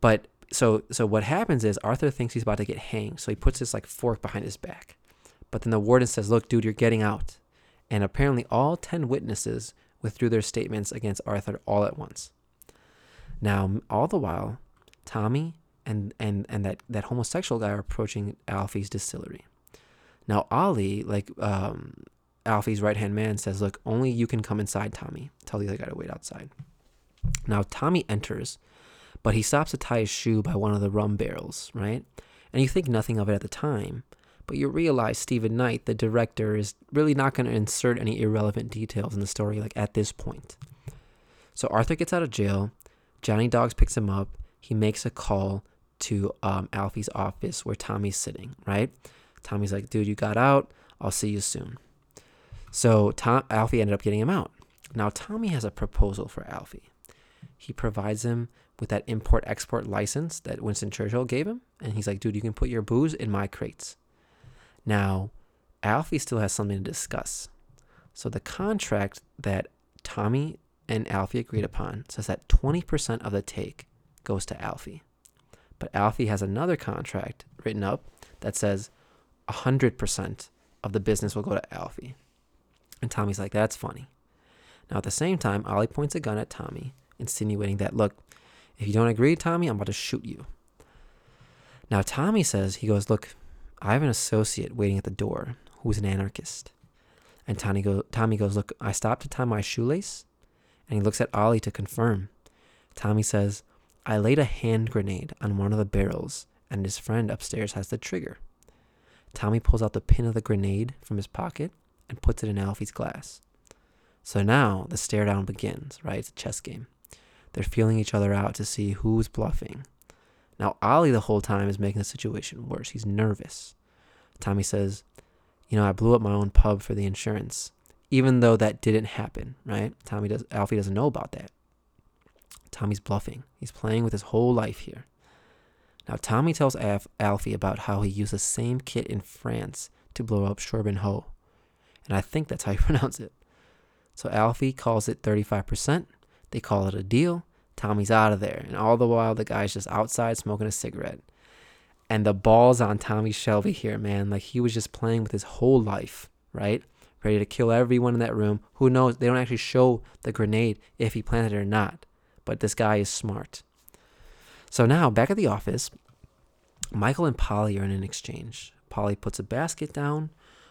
but so so what happens is Arthur thinks he's about to get hanged, so he puts this like fork behind his back. But then the warden says, "Look, dude, you're getting out." And apparently, all ten witnesses withdrew their statements against Arthur all at once. Now, all the while, Tommy and and and that that homosexual guy are approaching Alfie's distillery. Now Ollie, like um, Alfie's right hand man, says, "Look, only you can come inside, Tommy. Tell the other guy to wait outside." Now Tommy enters, but he stops to tie his shoe by one of the rum barrels, right? And you think nothing of it at the time, but you realize Steven Knight, the director, is really not going to insert any irrelevant details in the story like at this point. So Arthur gets out of jail. Johnny Dogs picks him up. He makes a call to um, Alfie's office where Tommy's sitting, right? Tommy's like, dude, you got out. I'll see you soon. So Tom, Alfie ended up getting him out. Now Tommy has a proposal for Alfie. He provides him with that import export license that Winston Churchill gave him. And he's like, dude, you can put your booze in my crates. Now, Alfie still has something to discuss. So the contract that Tommy and Alfie agreed upon says that 20% of the take goes to Alfie. But Alfie has another contract written up that says 100% of the business will go to Alfie. And Tommy's like, that's funny. Now, at the same time, Ollie points a gun at Tommy, insinuating that, look, if you don't agree, Tommy, I'm about to shoot you. Now, Tommy says, he goes, look, I have an associate waiting at the door who's an anarchist. And Tommy, go, Tommy goes, look, I stopped to tie my shoelace. And he looks at Ollie to confirm. Tommy says, I laid a hand grenade on one of the barrels, and his friend upstairs has the trigger. Tommy pulls out the pin of the grenade from his pocket and puts it in Alfie's glass. So now the stare down begins, right? It's a chess game. They're feeling each other out to see who's bluffing. Now, Ollie the whole time is making the situation worse. He's nervous. Tommy says, You know, I blew up my own pub for the insurance, even though that didn't happen, right? Tommy does, Alfie doesn't know about that. Tommy's bluffing. He's playing with his whole life here. Now, Tommy tells Alf- Alfie about how he used the same kit in France to blow up Ho, And I think that's how you [LAUGHS] pronounce it. So Alfie calls it 35%. They call it a deal. Tommy's out of there. And all the while, the guy's just outside smoking a cigarette. And the ball's on Tommy Shelby here, man. Like he was just playing with his whole life, right? Ready to kill everyone in that room. Who knows? They don't actually show the grenade if he planted it or not. But this guy is smart. So now, back at the office, Michael and Polly are in an exchange. Polly puts a basket down.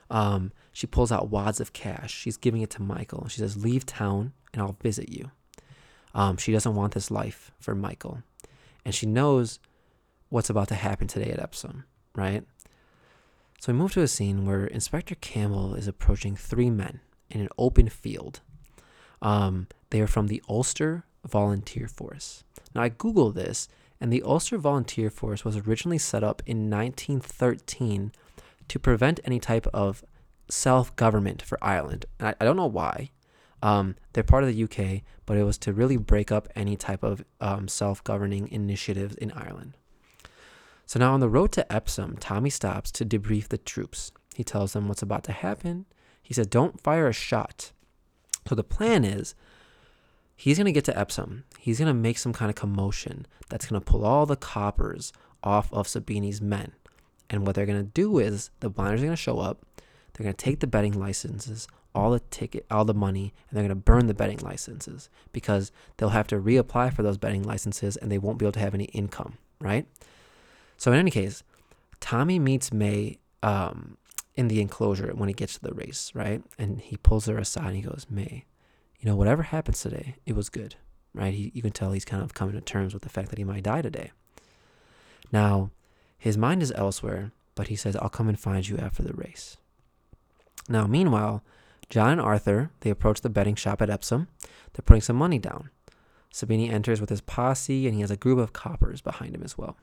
Um, she pulls out wads of cash. She's giving it to Michael. She says, Leave town and I'll visit you. Um, she doesn't want this life for Michael. And she knows what's about to happen today at Epsom, right? So we move to a scene where Inspector Campbell is approaching three men in an open field. Um, they are from the Ulster Volunteer Force. Now, I Googled this, and the Ulster Volunteer Force was originally set up in 1913 to prevent any type of self government for Ireland. And I, I don't know why. Um, they're part of the UK, but it was to really break up any type of um, self governing initiatives in Ireland. So now on the road to Epsom, Tommy stops to debrief the troops. He tells them what's about to happen. He said, Don't fire a shot. So the plan is he's going to get to Epsom. He's going to make some kind of commotion that's going to pull all the coppers off of Sabini's men. And what they're going to do is the blinders are going to show up. They're going to take the betting licenses all the ticket, all the money, and they're going to burn the betting licenses because they'll have to reapply for those betting licenses and they won't be able to have any income, right? So in any case, Tommy meets May um, in the enclosure when he gets to the race, right? And he pulls her aside and he goes, May, you know, whatever happens today, it was good, right? He, you can tell he's kind of coming to terms with the fact that he might die today. Now, his mind is elsewhere, but he says, I'll come and find you after the race. Now, meanwhile, John and Arthur, they approach the betting shop at Epsom. They're putting some money down. Sabini enters with his posse, and he has a group of coppers behind him as well.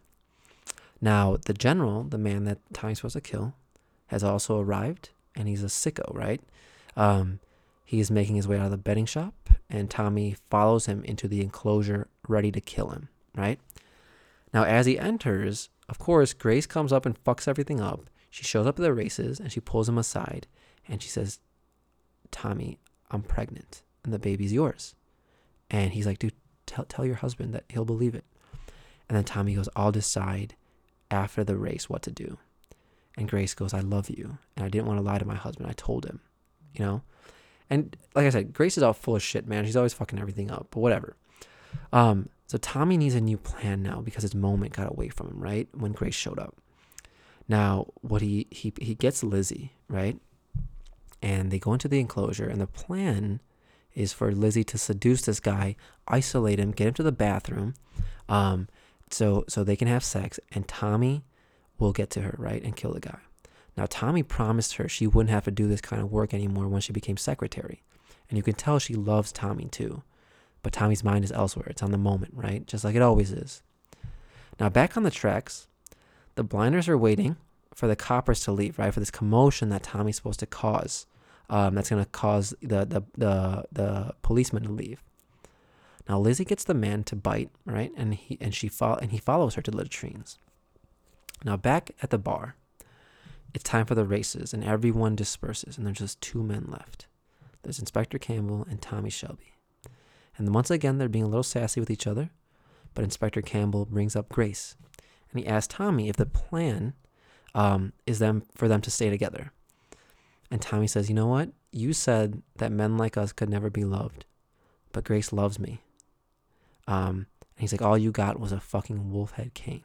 Now, the general, the man that Tommy's supposed to kill, has also arrived, and he's a sicko, right? Um, he is making his way out of the betting shop, and Tommy follows him into the enclosure, ready to kill him, right? Now, as he enters, of course, Grace comes up and fucks everything up. She shows up at the races, and she pulls him aside, and she says, Tommy, I'm pregnant and the baby's yours. And he's like, dude, tell, tell your husband that he'll believe it. And then Tommy goes, I'll decide after the race what to do. And Grace goes, I love you. And I didn't want to lie to my husband. I told him, you know? And like I said, Grace is all full of shit, man. She's always fucking everything up, but whatever. Um, so Tommy needs a new plan now because his moment got away from him, right? When Grace showed up. Now, what he he he gets Lizzie, right? And they go into the enclosure and the plan is for Lizzie to seduce this guy, isolate him, get him to the bathroom, um, so so they can have sex, and Tommy will get to her right and kill the guy. Now Tommy promised her she wouldn't have to do this kind of work anymore when she became secretary, and you can tell she loves Tommy too, but Tommy's mind is elsewhere. It's on the moment, right? Just like it always is. Now back on the tracks, the blinders are waiting for the coppers to leave, right? For this commotion that Tommy's supposed to cause um, that's going to cause the, the, the, the policeman to leave. Now Lizzie gets the man to bite, right? And he and she fo- and he follows her to the latrines. Now back at the bar, it's time for the races, and everyone disperses, and there's just two men left. There's Inspector Campbell and Tommy Shelby. And once again, they're being a little sassy with each other, but Inspector Campbell brings up Grace, and he asks Tommy if the plan um, is them for them to stay together. And Tommy says, You know what? You said that men like us could never be loved, but Grace loves me. Um, and he's like, All you got was a fucking wolfhead cane.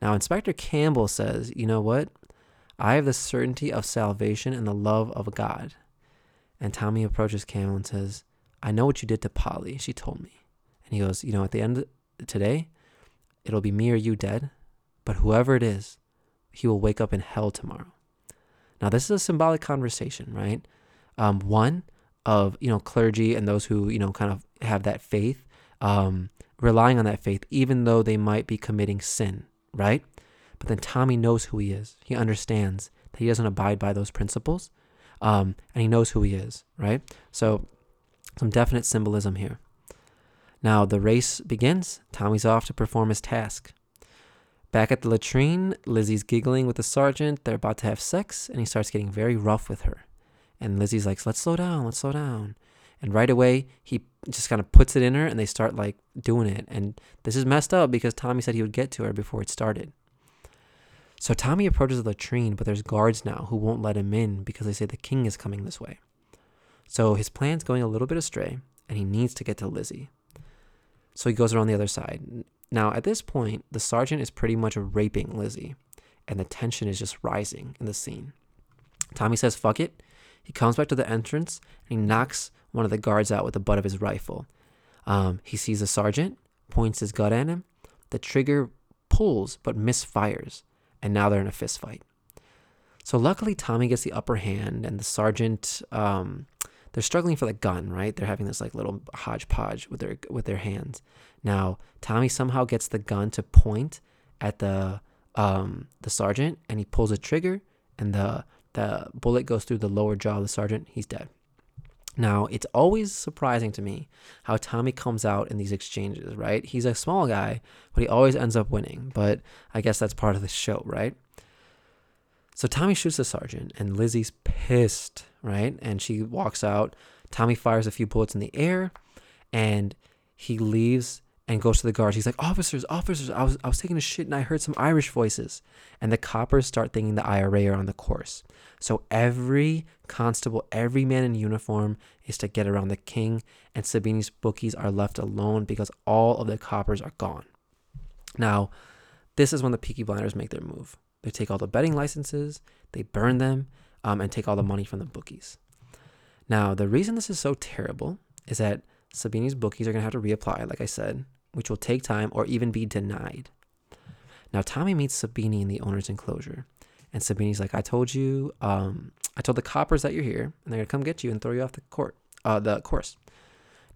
Now, Inspector Campbell says, You know what? I have the certainty of salvation and the love of God. And Tommy approaches Campbell and says, I know what you did to Polly. She told me. And he goes, You know, at the end of today, it'll be me or you dead, but whoever it is, he will wake up in hell tomorrow. Now, this is a symbolic conversation, right? Um, one of you know clergy and those who you know kind of have that faith, um, relying on that faith, even though they might be committing sin, right? But then Tommy knows who he is. He understands that he doesn't abide by those principles, um, and he knows who he is, right? So, some definite symbolism here. Now the race begins. Tommy's off to perform his task. Back at the latrine, Lizzie's giggling with the sergeant. They're about to have sex, and he starts getting very rough with her. And Lizzie's like, let's slow down, let's slow down. And right away, he just kind of puts it in her, and they start like doing it. And this is messed up because Tommy said he would get to her before it started. So Tommy approaches the latrine, but there's guards now who won't let him in because they say the king is coming this way. So his plan's going a little bit astray, and he needs to get to Lizzie. So he goes around the other side. Now, at this point, the sergeant is pretty much raping Lizzie, and the tension is just rising in the scene. Tommy says, fuck it. He comes back to the entrance and he knocks one of the guards out with the butt of his rifle. Um, he sees the sergeant, points his gun at him. The trigger pulls but misfires, and now they're in a fist fight. So luckily, Tommy gets the upper hand, and the sergeant um, they're struggling for the gun, right? They're having this like little hodgepodge with their with their hands. Now, Tommy somehow gets the gun to point at the um the sergeant and he pulls a trigger and the the bullet goes through the lower jaw of the sergeant. He's dead. Now, it's always surprising to me how Tommy comes out in these exchanges, right? He's a small guy, but he always ends up winning. But I guess that's part of the show, right? So Tommy shoots the sergeant, and Lizzie's pissed, right? And she walks out. Tommy fires a few bullets in the air, and he leaves and goes to the guards. He's like, "Officers, officers! I was I was taking a shit and I heard some Irish voices." And the coppers start thinking the IRA are on the course. So every constable, every man in uniform is to get around the king, and Sabini's bookies are left alone because all of the coppers are gone. Now, this is when the Peaky Blinders make their move. They take all the betting licenses, they burn them, um, and take all the money from the bookies. Now, the reason this is so terrible is that Sabini's bookies are going to have to reapply, like I said, which will take time or even be denied. Now, Tommy meets Sabini in the owner's enclosure. And Sabini's like, I told you, um, I told the coppers that you're here, and they're going to come get you and throw you off the court, uh, the course.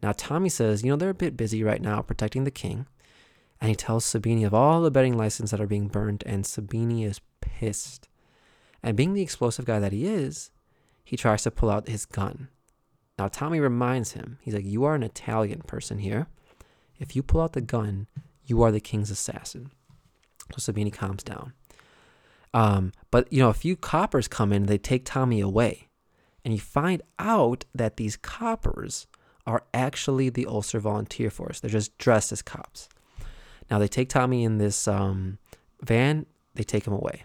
Now, Tommy says, you know, they're a bit busy right now protecting the king, and he tells Sabini of all the betting licenses that are being burned, and Sabini is pissed. And being the explosive guy that he is, he tries to pull out his gun. Now, Tommy reminds him, he's like, You are an Italian person here. If you pull out the gun, you are the king's assassin. So Sabini calms down. Um, but, you know, a few coppers come in, they take Tommy away. And you find out that these coppers are actually the Ulster Volunteer Force. They're just dressed as cops. Now they take Tommy in this um, van, they take him away.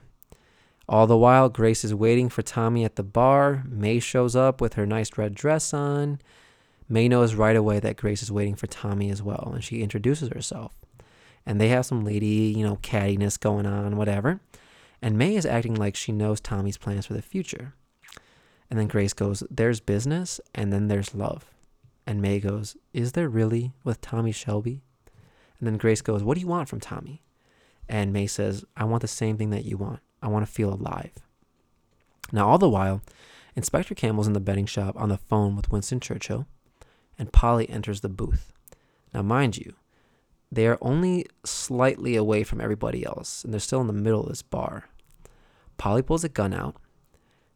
All the while, Grace is waiting for Tommy at the bar. May shows up with her nice red dress on. May knows right away that Grace is waiting for Tommy as well, and she introduces herself. And they have some lady, you know, cattiness going on, whatever. And May is acting like she knows Tommy's plans for the future. And then Grace goes, There's business, and then there's love. And May goes, Is there really with Tommy Shelby? And then Grace goes, What do you want from Tommy? And May says, I want the same thing that you want. I want to feel alive. Now, all the while, Inspector Campbell's in the betting shop on the phone with Winston Churchill, and Polly enters the booth. Now, mind you, they are only slightly away from everybody else, and they're still in the middle of this bar. Polly pulls a gun out.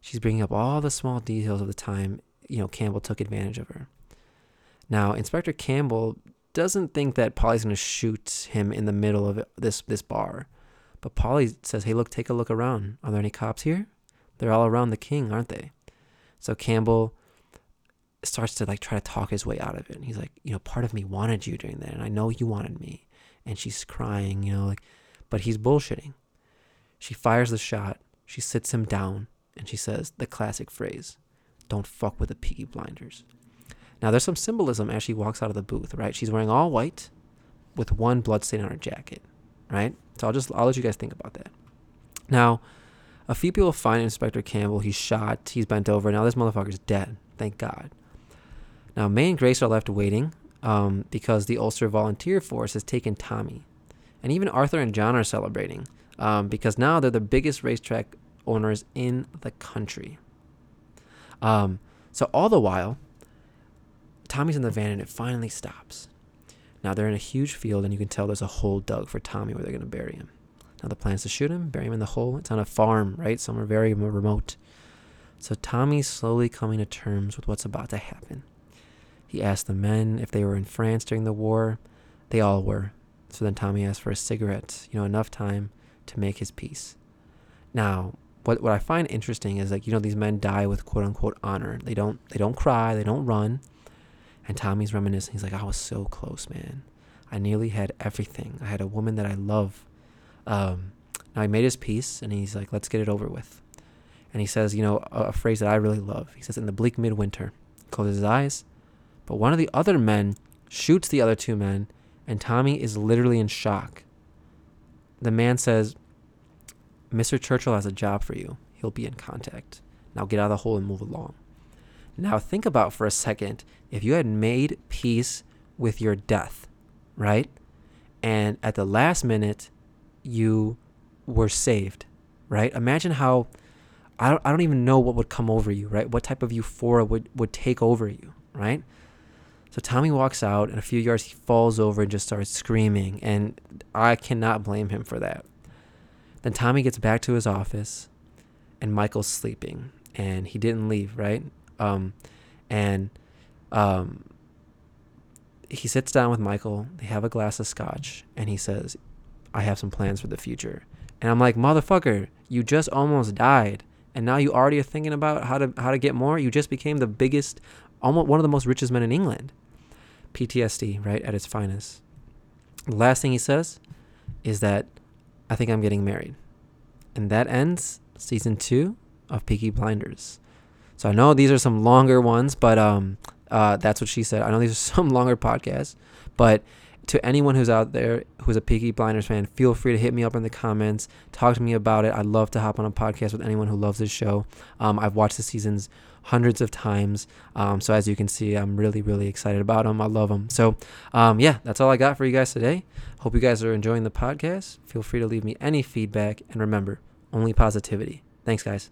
She's bringing up all the small details of the time, you know, Campbell took advantage of her. Now, Inspector Campbell doesn't think that Polly's to shoot him in the middle of this this bar. But Polly says, "Hey, look, take a look around. Are there any cops here? They're all around the king, aren't they?" So Campbell starts to like try to talk his way out of it. And he's like, "You know, part of me wanted you during that, and I know you wanted me." And she's crying, you know, like, but he's bullshitting. She fires the shot. She sits him down, and she says the classic phrase, "Don't fuck with the Peaky Blinders." Now, there's some symbolism as she walks out of the booth, right? She's wearing all white with one blood stain on her jacket, right? So I'll just I'll let you guys think about that. Now, a few people find Inspector Campbell. He's shot. He's bent over. Now this motherfucker's dead. Thank God. Now May and Grace are left waiting um, because the Ulster Volunteer Force has taken Tommy, and even Arthur and John are celebrating. um, because now they're the biggest racetrack owners in the country. Um, so all the while, Tommy's in the van and it finally stops. Now they're in a huge field and you can tell there's a hole dug for Tommy where they're going to bury him. Now the plan is to shoot him, bury him in the hole. It's on a farm, right? Somewhere very remote. So Tommy's slowly coming to terms with what's about to happen. He asked the men if they were in France during the war. They all were. So then Tommy asked for a cigarette, you know, enough time to make his peace. Now, what what I find interesting is like, you know, these men die with quote unquote honor. They don't they don't cry, they don't run. And Tommy's reminiscing. He's like, I was so close, man. I nearly had everything. I had a woman that I love. Um, now he made his peace and he's like, let's get it over with. And he says, you know, a, a phrase that I really love. He says, in the bleak midwinter, closes his eyes. But one of the other men shoots the other two men, and Tommy is literally in shock. The man says, Mr. Churchill has a job for you. He'll be in contact. Now get out of the hole and move along. Now think about for a second if you had made peace with your death, right? And at the last minute, you were saved, right? Imagine how I don't, I don't even know what would come over you, right? What type of euphoria would, would take over you, right? So Tommy walks out, and a few yards he falls over and just starts screaming, and I cannot blame him for that. Then Tommy gets back to his office, and Michael's sleeping, and he didn't leave, right? Um, and um, he sits down with Michael. They have a glass of scotch, and he says, "I have some plans for the future." And I'm like, "Motherfucker, you just almost died, and now you already are thinking about how to how to get more. You just became the biggest, almost one of the most richest men in England." PTSD, right at its finest. The last thing he says is that I think I'm getting married, and that ends season two of Peaky Blinders. So I know these are some longer ones, but um, uh, that's what she said. I know these are [LAUGHS] some longer podcasts, but to anyone who's out there who's a Peaky Blinders fan, feel free to hit me up in the comments. Talk to me about it. I'd love to hop on a podcast with anyone who loves this show. Um, I've watched the seasons hundreds of times. Um, so as you can see, I'm really, really excited about them. I love them. So um, yeah, that's all I got for you guys today. Hope you guys are enjoying the podcast. Feel free to leave me any feedback. And remember, only positivity. Thanks, guys.